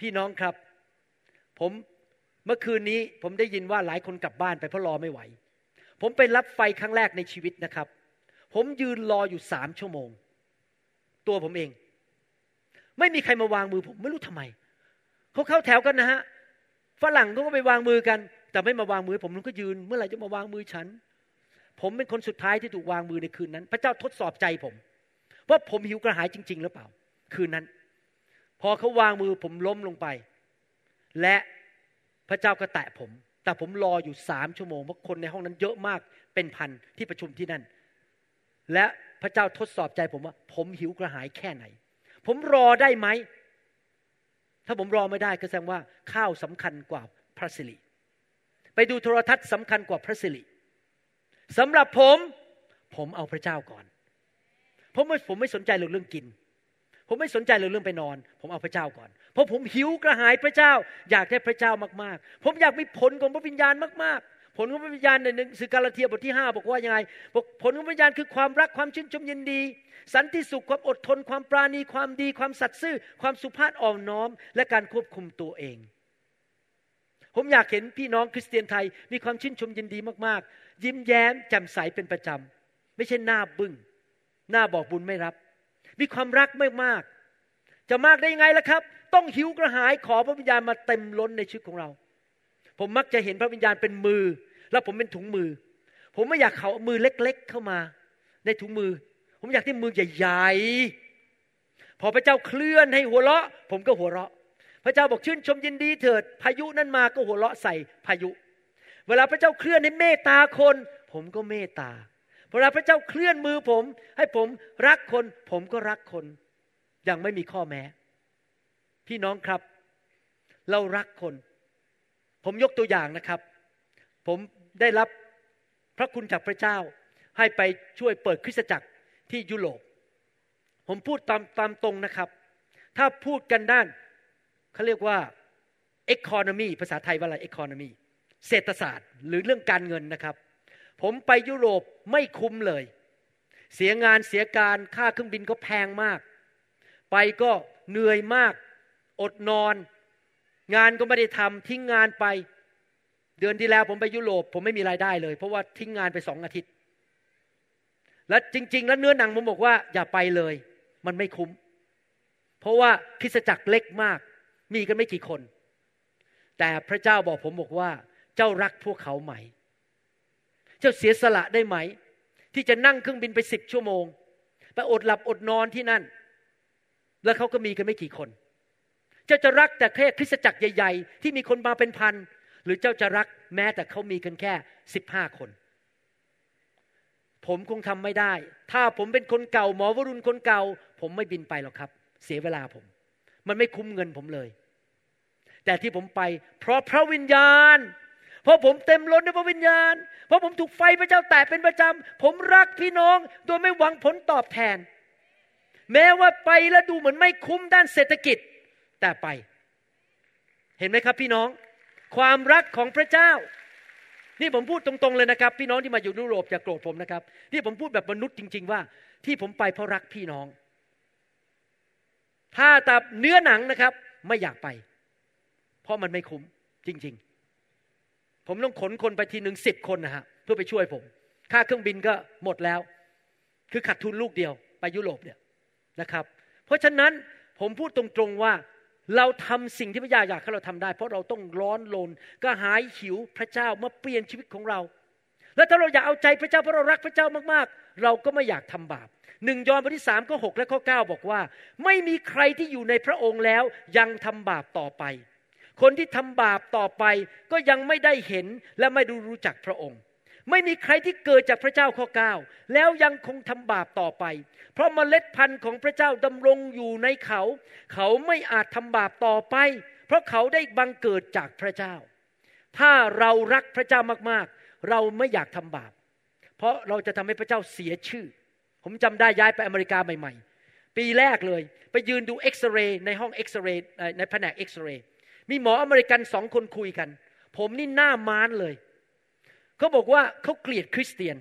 พี่น้องครับ ผมเมื่อคืนนี้ผมได้ยินว่าหลายคนกลับบ้านไปเพราะรอไม่ไหว ผมไปรับไฟครั้งแรกในชีวิตนะครับ ผมยืนรออยู่สามชั่วโมง ตัวผมเอง ไม่มีใครมาวางมือผมไม่รู้ทำไมเขาเข้าแถวกันนะฮะ ฝรั่งเขาก็ไปวางมือกัน แต่ไม่มาวางมือผมผมก็ยืน เมื่อไหร่จะมาวางมือฉัน ผมเป็นคนสุดท้ายที่ถูกวางมือในคืนนั้น พระเจ้าทดสอบใจผมว่าผมหิวกระหายจริง ๆ หรือเปล่า คืนนั้น พอเขาวางมือผมล้มลงไป และพระเจ้าก็แตะผม แต่ผมรออยู่สามชั่วโมงเพราะคนในห้องนั้นเยอะมากเป็นพันที่ประชุมที่นั่น และพระเจ้าทดสอบใจผมว่า ผมหิวกระหายแค่ไหน ผมรอได้ไหม ถ้าผมรอไม่ได้ก็แสดงว่าข้าวสำคัญกว่าพระสิริ ไปดูโทรทัศน์สำคัญกว่าพระสิริสำหรับผมผมเอาพระเจ้าก่อน ผมไม่ผมไม่สนใจเรื่องเรื่องกิน ผมไม่สนใจเรื่องเรื่องไปนอน ผมเอาพระเจ้าก่อน เพราะผมหิวกระหายพระเจ้า อยากได้พระเจ้ามากๆ ผมอยากมีผลของพระวิญญาณมากๆ ลของพระวิญญาณในหนังสือกาลาเทียบทที่ 5 บอกว่ายังไงบอกผลของพระวิญญาณคือความรักความชื่นชมยินดี สันติสุขความอดทน ความปราณีความดี ความสัตย์ซื่อ ความสุภาพอ่อนน้อม และการควบคุมตัวเอง ผมอยากเห็นพี่น้องคริสเตียนไทยมีความชื่นชมยินดีมากๆ ยิ้มแย้มแจ่มใสเป็นประจำไม่ใช่หน้าบึง้งหน้าบอกบุญไม่รับ มีความรักมากๆจะมากได้ยังไงล่ะครับ ต้องหิวกระหายขอพระวิญญาณมาเต็มล้นในชีวิตของเรา ผมมักจะเห็นพระวิญญาณเป็นมือ แล้วผมเป็นถุงมือ ผมไม่อยากเขามือเล็ก ๆ เข้ามา ในถุงมือ ผมอยากที่มือใหญ่ๆพอพระเจ้าเคลื่อนให้หัวเราะ ผมก็หัวเราะ พระเจ้าบอกชื่นชมยินดีเถิด พายุนั้นมาก็หัวเราะใส่พายุ เวลาพระเจ้าเคลื่อนให้เมตตาคน ผมก็เมตตาเวลาพระเจ้าเคลื่อนมือผม ให้ผมรักคน ผมก็รักคน อย่างไม่มีข้อแม้ พี่น้องครับ เรารักคน ผมยกตัวอย่างนะครับ ผม ได้รับพระคุณจากพระเจ้า ให้ไปช่วยเปิดคริสตจักรที่ยุโรป ผมพูดตามตามตรงนะครับ ถ้าพูดกันด้านเขาเรียกว่า economy ภาษาไทยว่าอะไร economy เศรษฐศาสตร์ หรือเรื่องการเงินนะครับ ผมไปยุโรปไม่คุ้มเลย เสียงานเสียการค่าเครื่องบินก็แพงมาก ไปก็เหนื่อยมาก อดนอน งานก็ไม่ได้ทำทิ้งงานไป เดือนที่แล้วผมไปยุโรปผมไม่มีรายได้เลย เพราะว่าทิ้งงานไปสองอาทิตย์ และจริง ๆ แล้วเนื้อหนังผมบอกว่าอย่าไปเลย มันไม่คุ้ม เพราะว่าคริสจักรเล็กมาก มีกันไม่กี่คน แต่พระเจ้าบอกผมบอกว่า เจ้ารักพวกเขาไหม เจ้าเสียสละได้ไหม ที่จะนั่งเครื่องบินไปสิบชั่วโมงไปอดหลับอดนอนที่นั่น แล้วเขาก็มีกันไม่กี่คน เจ้าจะรักแต่แค่คริสตจักรใหญ่ ๆ ที่มีคนมาเป็นพัน หรือเจ้าจะรักแม้แต่เขามีกันแค่สิบห้าคน ผมคงทำไม่ได้ ถ้าผมเป็นคนเก่าหมอวรุณคนเก่า ผมไม่บินไปหรอกครับ เสียเวลาผม มันไม่คุ้มเงินผมเลย แต่ที่ผมไปเพราะพระวิญญาณ เพราะผมเต็มล้นในพระวิญญาณ เพราะผมถูกไฟพระเจ้าแตะเป็นประจำ ผมรักพี่น้องโดยไม่หวังผลตอบแทน แม้ว่าไปแล้วดูเหมือนไม่คุ้มด้านเศรษฐกิจ แต่ไป เห็นไหมครับพี่น้อง ความรักของพระเจ้า นี่ผมพูดตรงๆเลยนะครับ พี่น้องที่มาอยู่ยุโรปอย่าโกรธผมนะครับที่ผมพูดแบบมนุษย์จริง ๆ ว่า ที่ผมไปเพราะรักพี่น้อง ถ้าแต่เนื้อหนังนะครับ ไม่อยากไป เพราะมันไม่คุ้มจริง ๆ ผมต้องขนคนไปทีหนึ่งสิบคนนะฮะเพื่อไปช่วยผม ค่าเครื่องบินก็หมดแล้ว คือขาดทุนลูกเดียว ไปยุโรปเนี่ยนะครับ เพราะฉะนั้นผมพูดตรงๆว่า เราทำสิ่งที่พระเจ้าอยากให้เราทำได้ เพราะเราต้องร้อนลนก็หายหิวพระเจ้ามาเปลี่ยนชีวิตของเรา แล้วถ้าเราอยากเอาใจพระเจ้าเพราะเรารักพระเจ้ามากๆ เราก็ไม่อยากทำบาปหนึ่งยอห์นบทที่สามข้อหและข้อเบอกว่า ไม่มีใครที่อยู่ในพระองค์แล้วยังทำบาปต่อไป คนที่ทำบาปต่อไปก็ยังไม่ได้เห็นและไม่ดูรู้จักพระองค์ ไม่มีใครที่เกิดจากพระเจ้าข้อเก้าแล้วยังคงทำบาปต่อไป เพราะเมล็ดพันธุ์ของพระเจ้าดำรงอยู่ในเขา เขาไม่อาจทำบาปต่อไป เพราะเขาได้บังเกิดจากพระเจ้า ถ้าเรารักพระเจ้ามากๆ เราไม่อยากทำบาป เพราะเราจะทำให้พระเจ้าเสียชื่อ ผมจำได้ย้ายไปอเมริกาใหม่ ๆ ปีแรกเลย ไปยืนดูเอ็กซเรย์ในห้องเอ็กซเรย์ในแผนกเอ็กซเรย์มีหมออเมริกันสองคนคุยกัน ผมนี่หน้าม้านเลย เขาบอกว่าเขาเกลียดคริสเตียน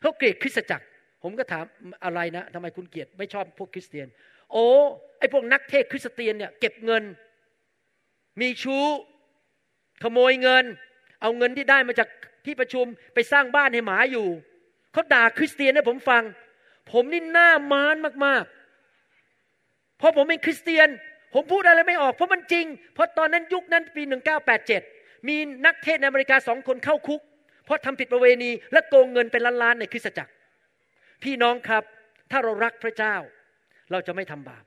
เขาเกลียดคริสตจักร ผมก็ถามอะไรนะทำไมคุณเกลียรติไม่ชอบพวกคริสเตียน โอ้ไอ้พวกนักเทศน์คริสเตียนเนี่ยเก็บเงิน มีชู้ขโมยเงิน เอาเงินที่ได้มาจากที่ประชุมไปสร้างบ้านให้หมาอยู่เขาด่าคริสเตียนให้ผมฟัง ผมนี่หน้ามานมากๆ เพราะผมเป็นคริสเตียน ผมพูดอะไรไม่ออกเพราะมันจริง เพราะตอนนั้นยุคนั้นปี 1987 มีนักเทศในอเมริกาสองคนเข้าคุก ราะทำผิดประเวณี และโกงเงินเป็นล้านๆในคริสตจักร พี่น้องครับ ถ้าเรารักพระเจ้า เราจะไม่ทำบาป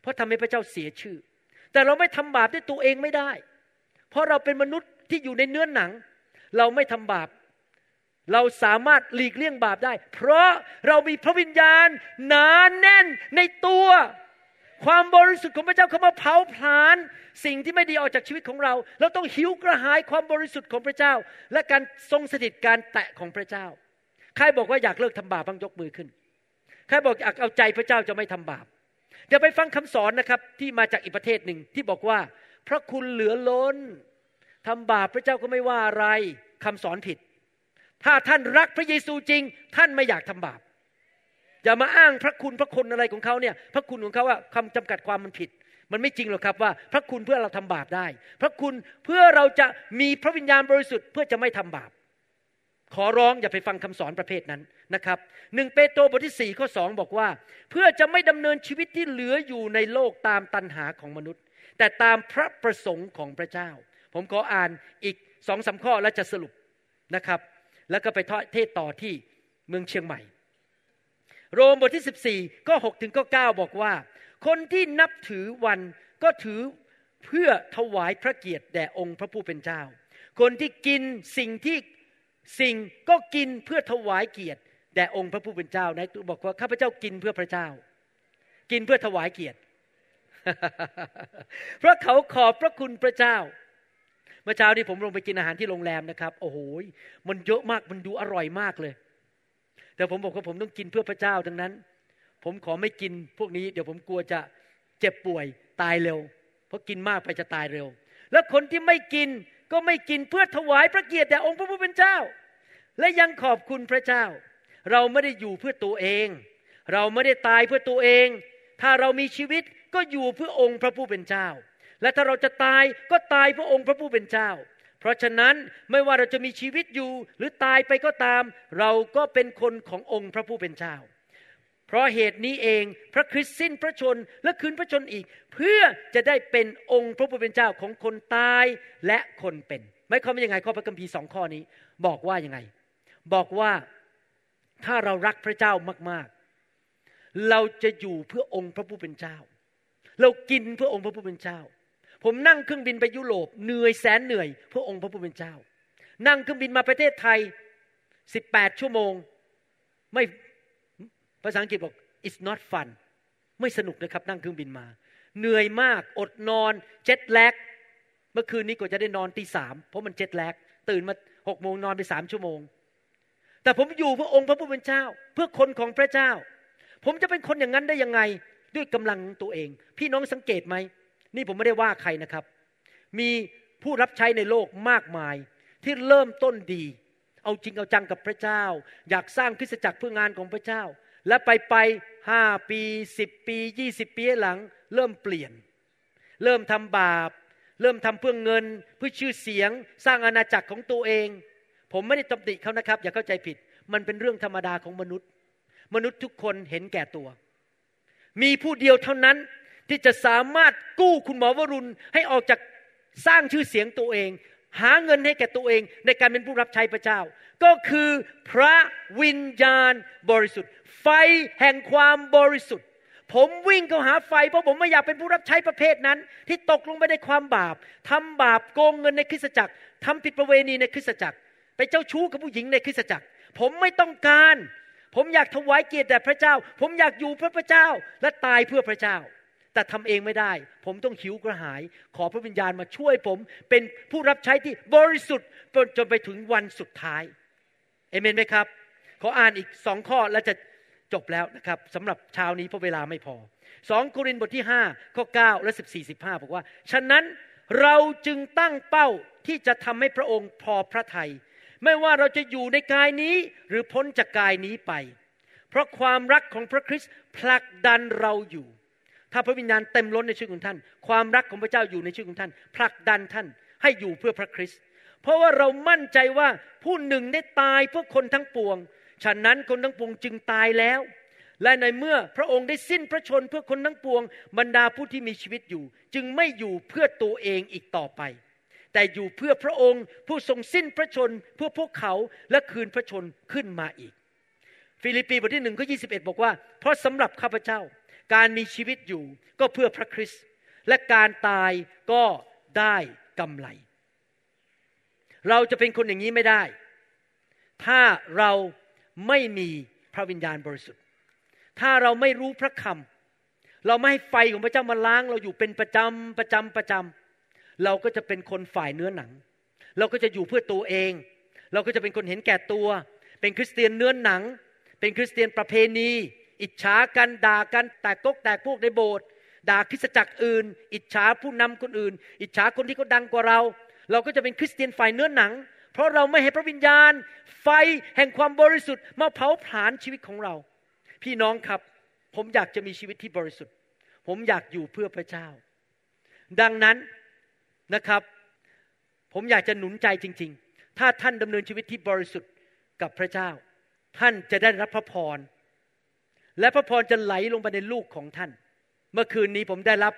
เพราะทำให้พระเจ้าเสียชื่อ แต่เราไม่ทำบาปด้วยตัวเองไม่ได้ เพราะเราเป็นมนุษย์ที่อยู่ในเนื้อนหนัง เราไม่ทำบาป เราสามารถหลีกเลี่ยงบาปได้ เพราะเรามีพระวิญญาณหนานแน่นในตัว ความบริสุทธิ์ของพระเจ้าเข้ามาเผาผลาญสิ่งที่ไม่ดีออกจากชีวิตของเรา เราต้องหิวกระหายความบริสุทธิ์ของพระเจ้า และการทรงสถิตการแตะของพระเจ้า ใครบอกว่าอยากเลิกทำบาปบ้างยกมือขึ้น ใครบอกอยากเอาใจพระเจ้าจะไม่ทำบาป เดี๋ยวไปฟังคำสอนนะครับที่มาจากอีกประเทศหนึ่งที่บอกว่า พระคุณเหลือล้นทำบาปพระเจ้าก็ไม่ว่าอะไรคำสอนผิด ถ้าท่านรักพระเยซูจริง ท่านไม่อยากทำบาป อย่ามาอ้างพระคุณพระคุณอะไรของเขาเนี่ย พระคุณของเขาว่าคำจำกัดความมันผิด มันไม่จริงหรอกครับว่า พระคุณเพื่อเราทำบาปได้ พระคุณเพื่อเราจะมีพระวิญญาณบริสุทธิ์เพื่อจะไม่ทำบาป ขอร้องอย่าไปฟังคำสอนประเภทนั้นนะครับหนึ่งเปโตรบทที่สี่ข้อสองบอกว่า เพื่อจะไม่ดำเนินชีวิตที่เหลืออยู่ในโลกตามตันหาของมนุษย์ แต่ตามพระประสงค์ของพระเจ้า ผมขออ่านอีกสองสาข้อแล้วจะสรุปนะครับ แล้วก็ไปเทศต่อที่เมืองเชียงใหม่ โรมบทที่ 14 ก็6ถึงก็9บอกว่า คนที่นับถือวันก็ถือเพื่อถวายพระเกียรติแด่องค์พระผู้เป็นเจ้า คนที่กินสิ่งที่สิ่งก็กินเพื่อถวายเกียรติแด่องค์พระผู้เป็นเจ้านะบอกว่าข้าพเจ้ากินเพื่อพระเจ้า กินเพื่อถวายเกียรติเพราะเขาขอบพระคุณพระเจ้าเมื่อเช้านี้ผมลงไปกินอาหารที่โรงแรมนะครับ โอ้โหมันเยอะมากมันดูอร่อยมากเลย แต่ผมบอกว่าผมต้องกินเพื่อพระเจ้าดังนั้น ผมขอไม่กินพวกนี้ เดี๋ยวผมกลัวจะเจ็บป่วยตายเร็ว เพราะกินมากไปจะตายเร็ว แล้วคนที่ไม่กินก็ไม่กินเพื่อถวายพระเกียรติแด่องค์พระผู้เป็นเจ้า และยังขอบคุณพระเจ้า เราไม่ได้อยู่เพื่อตัวเอง เราไม่ได้ตายเพื่อตัวเอง ถ้าเรามีชีวิตก็อยู่เพื่อองค์พระผู้เป็นเจ้า และถ้าเราจะตายก็ตายเพื่อองค์พระผู้เป็นเจ้า ราะฉะนั้นไม่ว่าเราจะมีชีวิตอยู่หรือตายไปก็ตาม เราก็เป็นคนขององค์พระผู้เป็นเจ้า เพราะเหตุนี้เองพระคริสต์สิ้นพระชนและคืนพระชนอีก เพื่อจะได้เป็นองค์พระผู้เป็นเจ้าของคนตายและคนเป็นไม่ความเป็นยังไงข้อพระคัมภีร์สองข้อนี้ บอกว่ายังไง บอกว่าถ้าเรารักพระเจ้ามากๆ เราจะอยู่เพื่อองค์พระผู้เป็นเจ้า เรากินเพื่อองค์พระผู้เป็นเจ้า ผมนั่งเครื่องบินไปยุโรปเหนื่อยแสนเหนื่อยเพื่อองค์พระผู้เป็นเจ้า นั่งเครื่องบินมาประเทศไทยสิบแปดชั่วโมง ไม่ภาษาอังกฤษบอก it's not fun ไม่สนุกนะครับ นั่งเครื่องบินมา เหนื่อยมากอดนอนเจ็ตแลกเมื่อคืนนี้ก็จะได้นอนตีสามเพราะมันเจ็ตแลกตื่นมาหกโมงนอนไปสามชั่วโมง แต่ผมอยู่เพื่อองค์พระผู้เป็นเจ้า เพื่อคนของพระเจ้า ผมจะเป็นคนอย่างนั้นได้ยังไงด้วยกำลังตัวเอง พี่น้องสังเกตไหม นี่ผมไม่ได้ว่าใครนะครับ มีผู้รับใช้ในโลกมากมาย ที่เริ่มต้นดี เอาจริงเอาจังกับพระเจ้า อยากสร้างคริสตจักรเพื่องานของพระเจ้า และไปไปห้าปีสิบปียี่สิบปีหลัง เริ่มเปลี่ยน เริ่มทำบาป เริ่มทำเพื่อเงินเพื่อชื่อเสียง สร้างอาณาจักรของตัวเอง ผมไม่ได้ตำหนิเขานะครับ อย่าเข้าใจผิด มันเป็นเรื่องธรรมดาของมนุษย์ มนุษย์ทุกคนเห็นแก่ตัว มีผู้เดียวเท่านั้น ที่จะสามารถกู้คุณหมอวรุณให้ออกจากสร้างชื่อเสียงตัวเอง หาเงินให้แก่ตัวเองในการเป็นผู้รับใช้พระเจ้า ก็คือพระวิญญาณบริสุทธิ์ ไฟแห่งความบริสุทธิ์ ผมวิ่งเข้าหาไฟเพราะผมไม่อยากเป็นผู้รับใช้ประเภทนั้น ที่ตกลงไปในความบาปทำบาปโกงเงินในคริสตจักรทำผิดประเวณีในคริสตจักร ไปเจ้าชู้กับผู้หญิงในคริสตจักร ผมไม่ต้องการ ผมอยากถวายเกียรติแด่พระเจ้า ผมอยากอยู่เพื่อพระเจ้าและตายเพื่อพระเจ้า แต่ทำเองไม่ได้ ผมต้องหิวกระหาย ขอพระวิญญาณมาช่วยผม เป็นผู้รับใช้ที่บริสุทธิ์จนไปถึงวันสุดท้ายเอเมนไหมครับ ขออ่านอีกสองข้อแล้วจะจบแล้วนะครับสำหรับเช้านี้เพราะเวลาไม่พอสองโครินธ์บทที่5ข้อ9และ14 15บอกว่า ฉะนั้นเราจึงตั้งเป้าที่จะทำให้พระองค์พอพระทยัยไม่ว่าเราจะอยู่ในกายนี้หรือพ้นจากกายนี้ไป เพราะความรักของพระคริสต์ผลักดันเราอยู่ ถ้าพระวิญญาณเต็มล้นในชีวิตของท่าน ความรักของพระเจ้าอยู่ในชีวิตของท่าน ผลักดันท่านให้อยู่เพื่อพระคริสต์เพราะว่าเรามั่นใจว่าผู้หนึ่งได้ตายเพื่อคนทั้งปวง ฉะนั้นคนทั้งปวงจึงตายแล้ว และในเมื่อพระองค์ได้สิ้นพระชนเพื่อคนทั้งปวง บรรดาผู้ที่มีชีวิตอยู่ จึงไม่อยู่เพื่อตัวเองอีกต่อไป แต่อยู่เพื่อพระองค์ผู้ทรงสิ้นพระชนเพื่อพวกเขาและคืนพระชนขึ้นมาอีก ฟิลิปปีบทที่หนึ่งข้อยีบอกว่า เพราะสำหรับข้าพเจ้า การมีชีวิตอยู่ก็เพื่อพระคริสต์และการตายก็ได้กำไร เราจะเป็นคนอย่างนี้ไม่ได้ ถ้าเราไม่มีพระวิญญาณบริสุทธิ์ ถ้าเราไม่รู้พระคำเราไม่ให้ไฟของพระเจ้ามาล้าง เราอยู่เป็นประจำประจำประจำเราก็จะเป็นคนฝ่ายเนื้อหนัง เราก็จะอยู่เพื่อตัวเอง เราก็จะเป็นคนเห็นแก่ตัว เป็นคริสเตียนเนื้อหนัง เป็นคริสเตียนประเพณี อิจฉากันด่ากันแตกกกแตกพวกในโบสถ์ด่าคริสตจักรอื่น อิจฉาผู้นำคนอื่น อิจฉาคนที่เขาดังกว่าเรา เราก็จะเป็นคริสเตียนฝ่ายเนื้อหนัง เพราะเราไม่ให้พระวิญญาณ ไฟแห่งความบริสุทธิ์มาเผาผลาญชีวิตของเรา พี่น้องครับ ผมอยากจะมีชีวิตที่บริสุทธิ์ ผมอยากอยู่เพื่อพระเจ้า ดังนั้นนะครับ ผมอยากจะหนุนใจจริง ๆ ถ้าท่านดำเนินชีวิตที่บริสุทธิ์กับพระเจ้า ท่านจะได้รับพระพร และพระพรจะไหลลงไปในลูกของท่าน เมื่อคืนนี้ผมได้รับ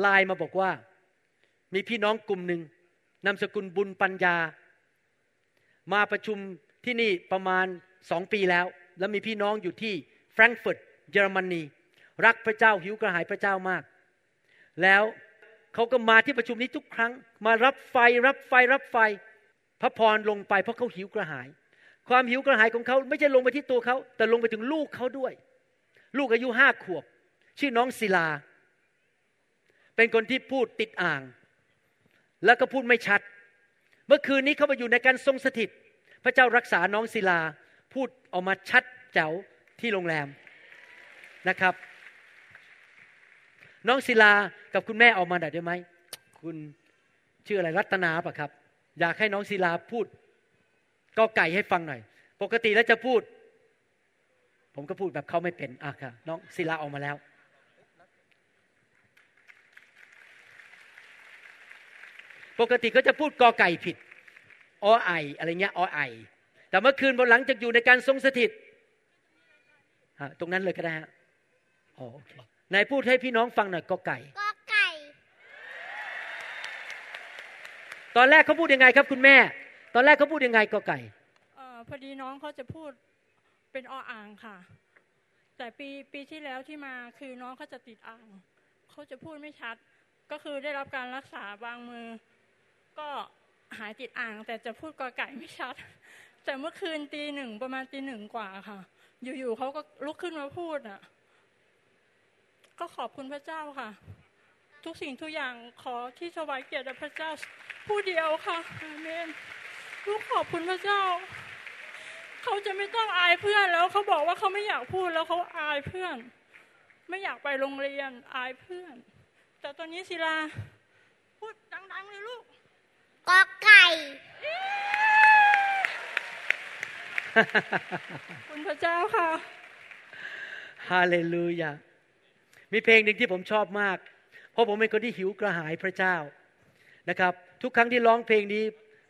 ไลน์มาบอกว่า มีพี่น้องกลุ่มหนึ่งนามสกุลบุญปัญญา มาประชุมที่นี่ประมาณสองปีแล้ว แล้วมีพี่น้องอยู่ที่แฟรงก์เฟิร์ตเยอรมนี รักพระเจ้าหิวกระหายพระเจ้ามาก แล้วเขาก็มาที่ประชุมนี้ทุกครั้ง มารับไฟรับไฟรับไฟ พระพรลงไปเพราะเขาหิวกระหาย ความหิวกระหายของเขาไม่ใช่ลงไปที่ตัวเขาแต่ลงไปถึงลูกเขาด้วย ลูกอายุห้าขวบ ชื่อน้องศิลา เป็นคนที่พูดติดอ่าง แล้วก็พูดไม่ชัด เมื่อคืนนี้เขาไปอยู่ในการทรงสถิต พระเจ้ารักษาน้องศิลา พูดออกมาชัดแจ๋วที่โรงแรมนะครับ น้องศิลากับคุณแม่ออกมาได้ไหมคุณชื่ออะไรรัตนาปะครับ อยากให้น้องศิลาพูดก็ไก่ให้ฟังหน่อย ปกติแล้วจะพูด ผมก็พูดแบบเขาไม่เป็นอะค่ะน้องศิลาออกมาแล้ว ปกติก็จะพูดกอไก่ผิดอไออะไรเงี้ยอไอ แต่เมื่อคืนบนหลังจากอยู่ในการทรงสถิตตรงนั้นเลยก็ได้ฮะโอเคนายพูดให้พี่น้องฟังหน่อยกอไก่กอไก่ ตอนแรกเขาพูดยังไงครับคุณแม่ ตอนแรกเขาพูดยังไงกอไก่พอดีน้องเขาจะพูด เป็นออ่างค่ะ แต่ปีปีที่แล้วที่มาคือน้องเขาจะติดอ่างเขาจะพูดไม่ชัด ก็คือได้รับการรักษาบางมือ ก็หายติดอ่าง แต่จะพูดกอไก่ไม่ชัด แต่เมื่อคืนตีหนึ่งประมาณตีหนึ่งกว่าค่ะ อยู่ๆเขาก็ลุกขึ้นมาพูดอะ ก็ขอบคุณพระเจ้าค่ะ ทุกสิ่งทุกอย่างขอที่ถวายเกียรติพระเจ้าผู้เดียวค่ะอาเมนลูกขอบคุณพระเจ้า เขาจะไม่ต้องอายเพื่อนแล้วเขาบอกว่าเขาไม่อยากพูดแล้วเขาอายเพื่อน ไม่อยากไปโรงเรียนอายเพื่อน แต่ตอนนี้ศิลา พูดดังๆเลยลูกกอไก่ คุณพระเจ้าค่ะฮาเลลูยา มีเพลงหนึ่งที่ผมชอบมาก เพราะผมเป็นคนที่หิวกระหายพระเจ้านะครับ ทุกครั้งที่ร้องเพลงนี้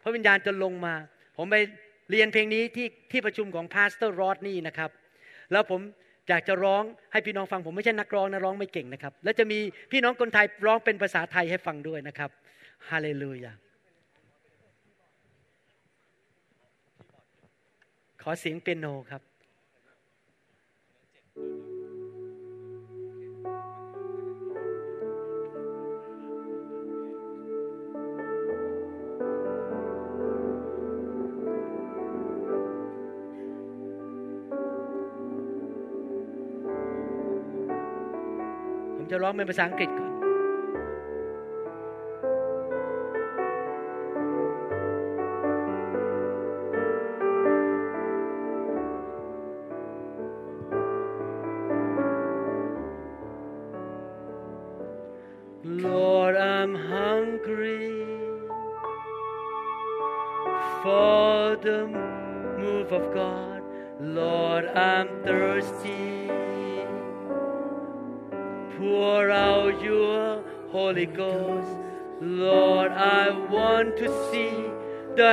พระวิญญาณจะลงมา ผมไป เรียนเพลงนี้ที่ที่ประชุมของพาสเตอร์รอดนี่นะครับ แล้วผมอยากจะร้องให้พี่น้องฟังผมไม่ใช่นักร้องนะร้องไม่เก่งนะครับ แล้วจะมีพี่น้องคนไทยร้องเป็นภาษาไทยให้ฟังด้วยนะครับฮาเลลูยาขอเสียงเปียโนครับ จะร้องเป็นภาษาอังกฤษ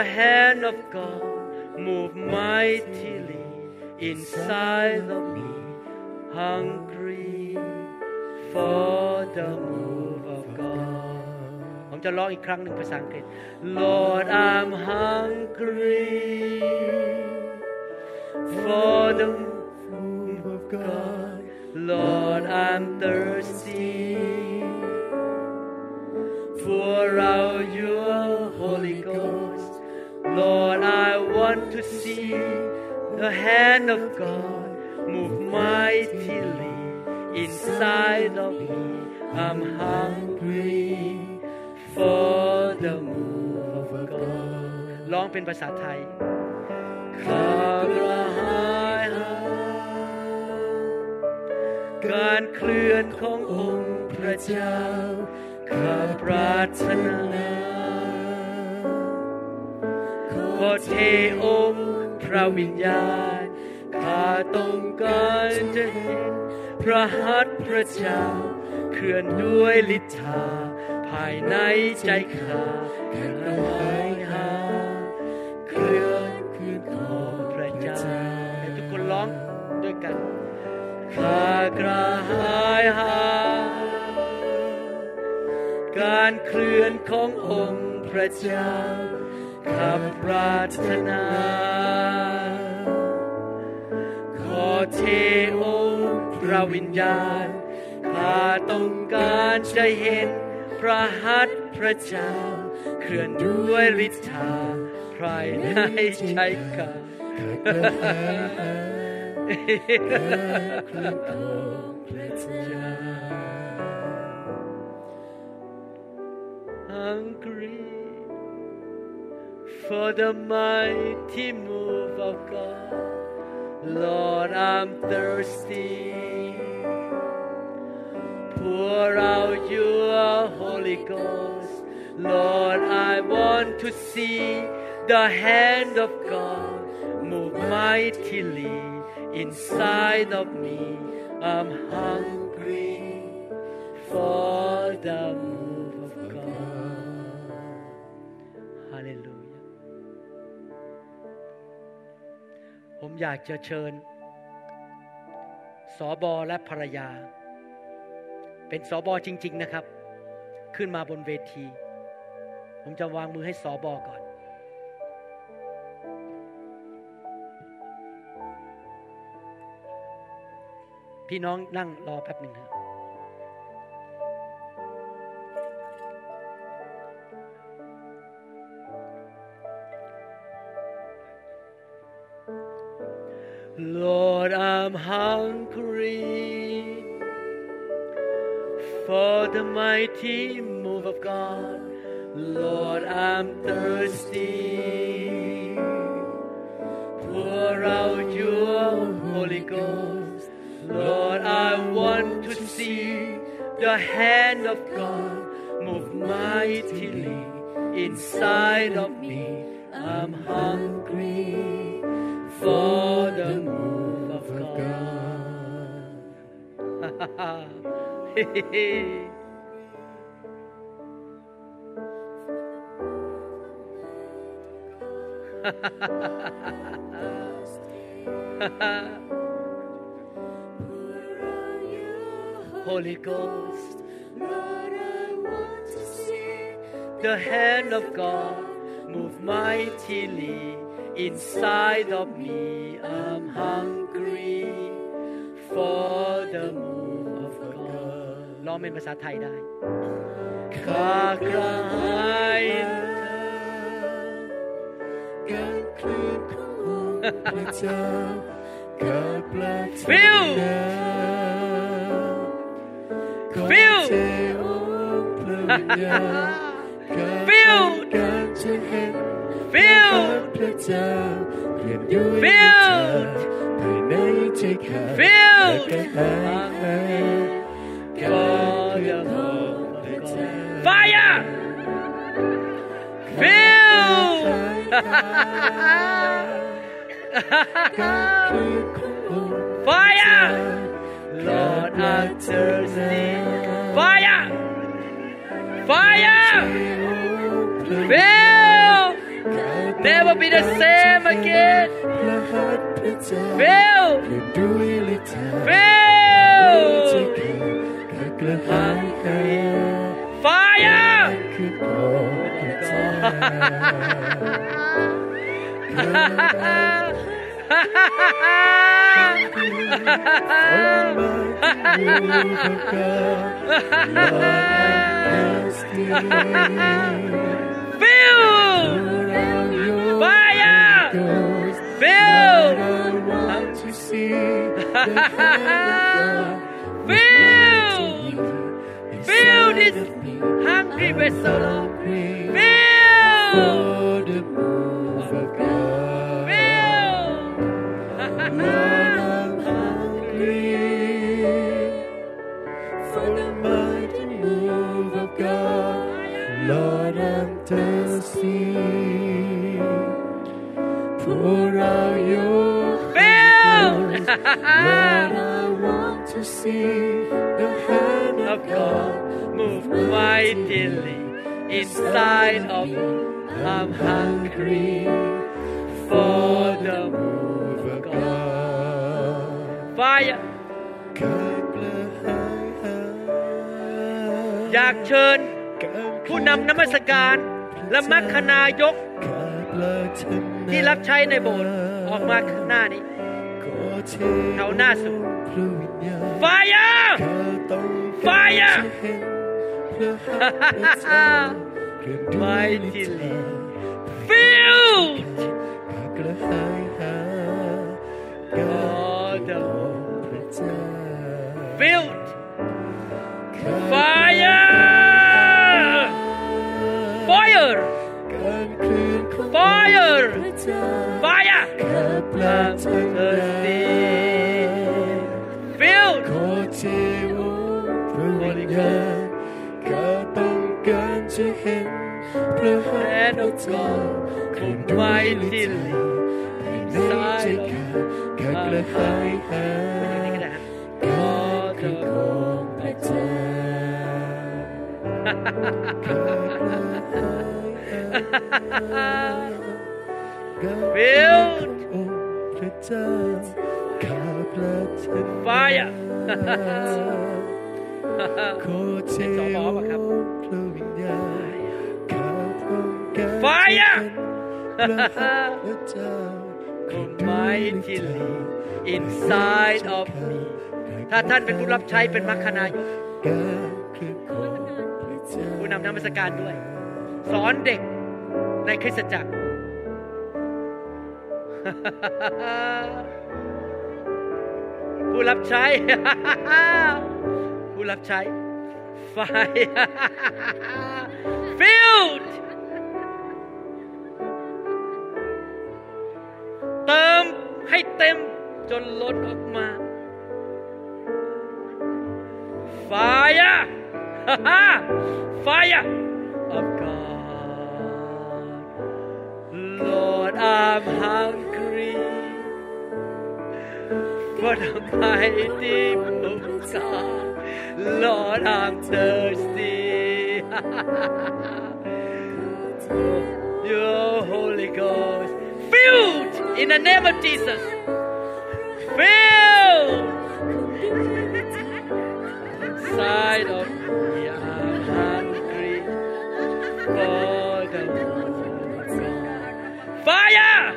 the hand of God move mightily inside of me. Hungry for the move of God ผมจะร้องอีกครั้งหนึ่งภาษาอังกฤษ Lord I'm hungry for the move of God Lord I'm thirsty pour out your to see the hand of God move mightily inside of me. I'm hungry for the move of God ร้องเป็นภาษาไทยข้ากระหายหาการเคลื่อนขององค์พระเจ้าข้าปรารถนา ขอเทองค์พระวิญญาณข้าต้องการจะเห็นพระหัตถ์พระเจ้า เคลื่อนด้วยฤทธาภายในใจข้าแค่กระหายหาเคลื่อนคืนขอพระเจ้าให้ทุกคนร้องด้วยกันข้ากระหายหาการเคลื่อนขององค์พระเจ้า ข้าปรารถนา ขอเทองค์พระวิญญาณข้าต้องการจะเห็นพระหัตถ์พระเจ้า เคลื่อนด้วยฤทธาภายในใจข้า hungry for the mighty move of God. Lord, I'm thirsty. Pour out your Holy Ghost. Lord, I want to see the hand of God move mightily inside of me. I'm hungry for the อยากจะเชิญสอบอและภรรยา เป็นสอบอจริง ๆนะครับ ขึ้นมาบนเวที ผมจะวางมือให้สอบอก่อน พี่น้องนั่งรอแป๊บหนึ่งครับ I'm hungry for the mighty move of God. Lord, I'm thirsty. Pour out your Holy Ghost. Lord, I want to see the hand of God move mightily inside of Holy Ghost, Lord, I want to see the hand of God move mightily inside of me. I'm hungry เป็นภาษาไทยได้ข้ากระหายเธอการเคลื่อนขององค์พระเจ้าการแปลกฟิลฟิลเทองค์พระวิญญาณการฟิลการจะเห็น Fill พระเจ้าเปลี่ยนด้วย Filled ภายในใจข้า Filled และก็หาย Fire! Lord, I thirsty. Fire! Fire! Will never be the same again. Will! Will! Fire! Feel fire. Feel feel feel this hungry with solo. Feel what I'm hungry for the mighty move of God, Lord, I'm thirsty. Pour out your Lord, I want to see the hand of God move mightily inside of me. I'm hungry for the move of God. Fire อยากเชิญผู้นำนมัสการและมัคคณายก ที่รับใช้ในโบสถ์ออกมาข้างหน้านี้แถวหน้าสุด Fire Fire Mightily filled the filled fire. Fire. Fire. Fire. I'm พระหัตถ์ hand of God move mightily ในใจข้าข้ากระหายหานี่ก็ได้ฮะ God คือของพระเจ้า Filled องค์พระเจ้าข้าพระเจ้า Fire ขอ Fire พระหัตถ์พระเจ้า mightily inside of me ถ้าท่านเป็นผู้รับใช้เป็นมัคคณายกการคือของพระเจ้าผู้นำนมัสการด้วย สอนเด็กในคริสตจักร ผู้รับใช้ ผู้รับใช้ไฟ filled เติมให้เต็มจนล้นออกมา Fire Fire of God Lord, I'm hungry for the mighty move of God. Lord, I'm thirsty. Your Holy Ghost, filled in the name of Jesus. Filled inside of me. I'm hungry for the. Fire!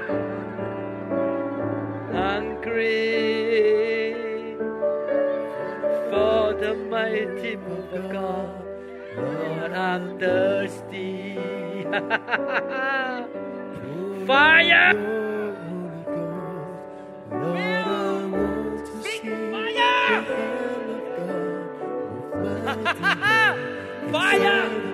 Hungry for the mighty move of God. Lord, I'm thirsty. Fire! Fire!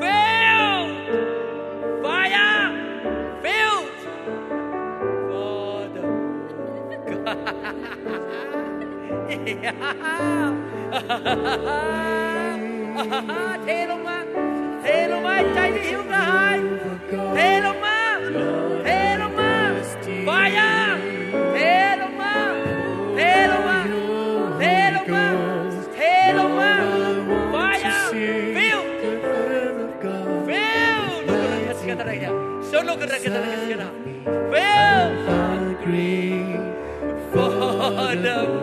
Phil! Fire! Phil! For the เทลงมาเทลงมาใจที่หิวกระหาย ลูกกระกระกระสกระฟิล Hungry for the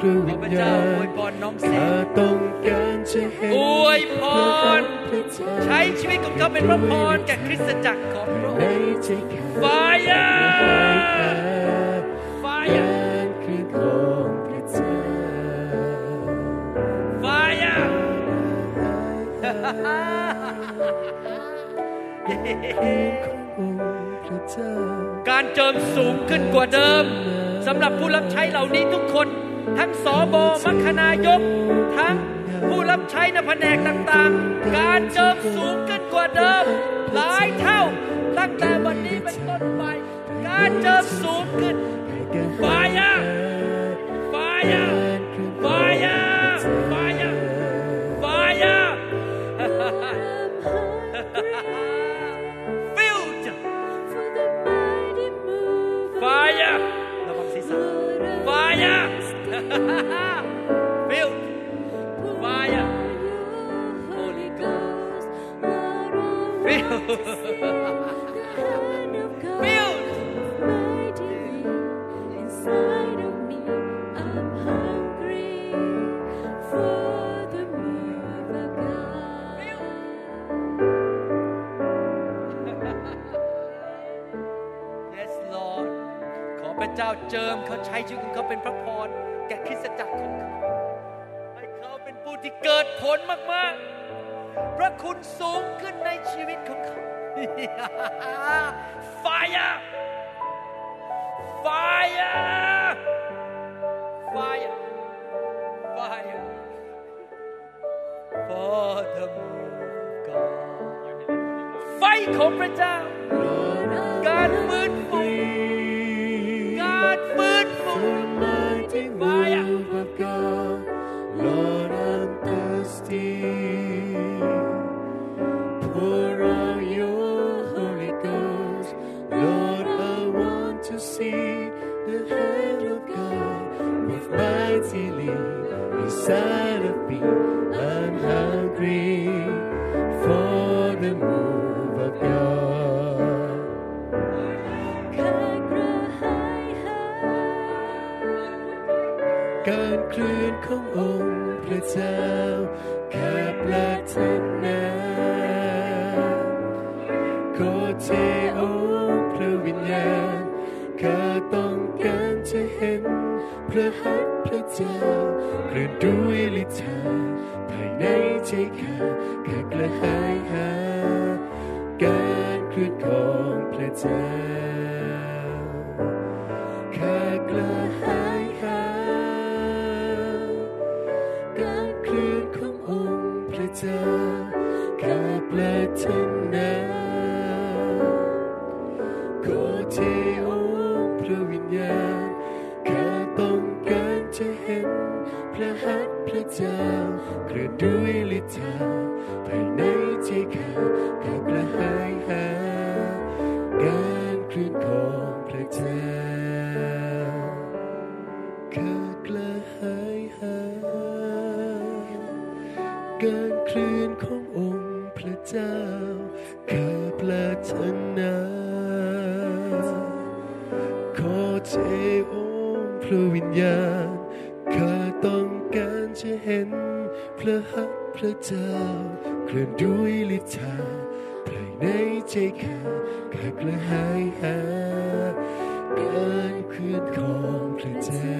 พระขวิอญพระเจ้าญาอณวยพรน้องเสข้ากต้องการจะเห็นอวยพรพระเจ้าใช้ชีวิตของเขาเป็นพระพรแก่คริสตจักรของพระองในค์ใจข้าไฟร์ไฟการ์รคือของพระเจ้าไฟร์องค์พระเจ้าการเจิมสูงขึ้นกว่าเดิมสำหรับผู้รับใช้เหล่านี้ทุกคน ทั้งสอบอมัคณายก ทั้งผู้รับใช้ในแผนกต่างๆ การเจิมสูงขึ้นกว่าเดิม หลายเท่า ตั้งแต่วันนี้เป็นต้นไป การเจิมสูงขึ้น fire fire fire จ้าเจิมเขาใช้ชีวิตของเขาเป็นพระพรแก่คริสตจักรของเขาให้เขาเป็นผู้ที่เกิดผลมากๆ พระคุณสูงขึ้นในชีวิตของเขาไฟอาไฟอาไฟอาไฟอา for the God ไฟของพระเจ้า การฟื้นฟู It complete.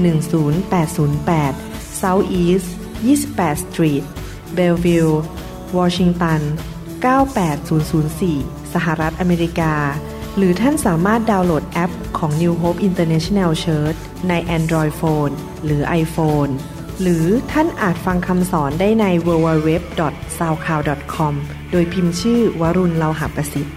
10808 South East 28 Street Bellevue Washington 98004 สหรัฐอเมริกา หรือท่านสามารถดาวน์โหลดแอปของ New Hope International Church ใน Android Phone หรือ iPhone หรือท่านอาจฟังคำสอนได้ใน www.soundcloud.com โดยพิมพ์ชื่อวรุณเลาหะประสิทธิ์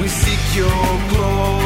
We seek your glory.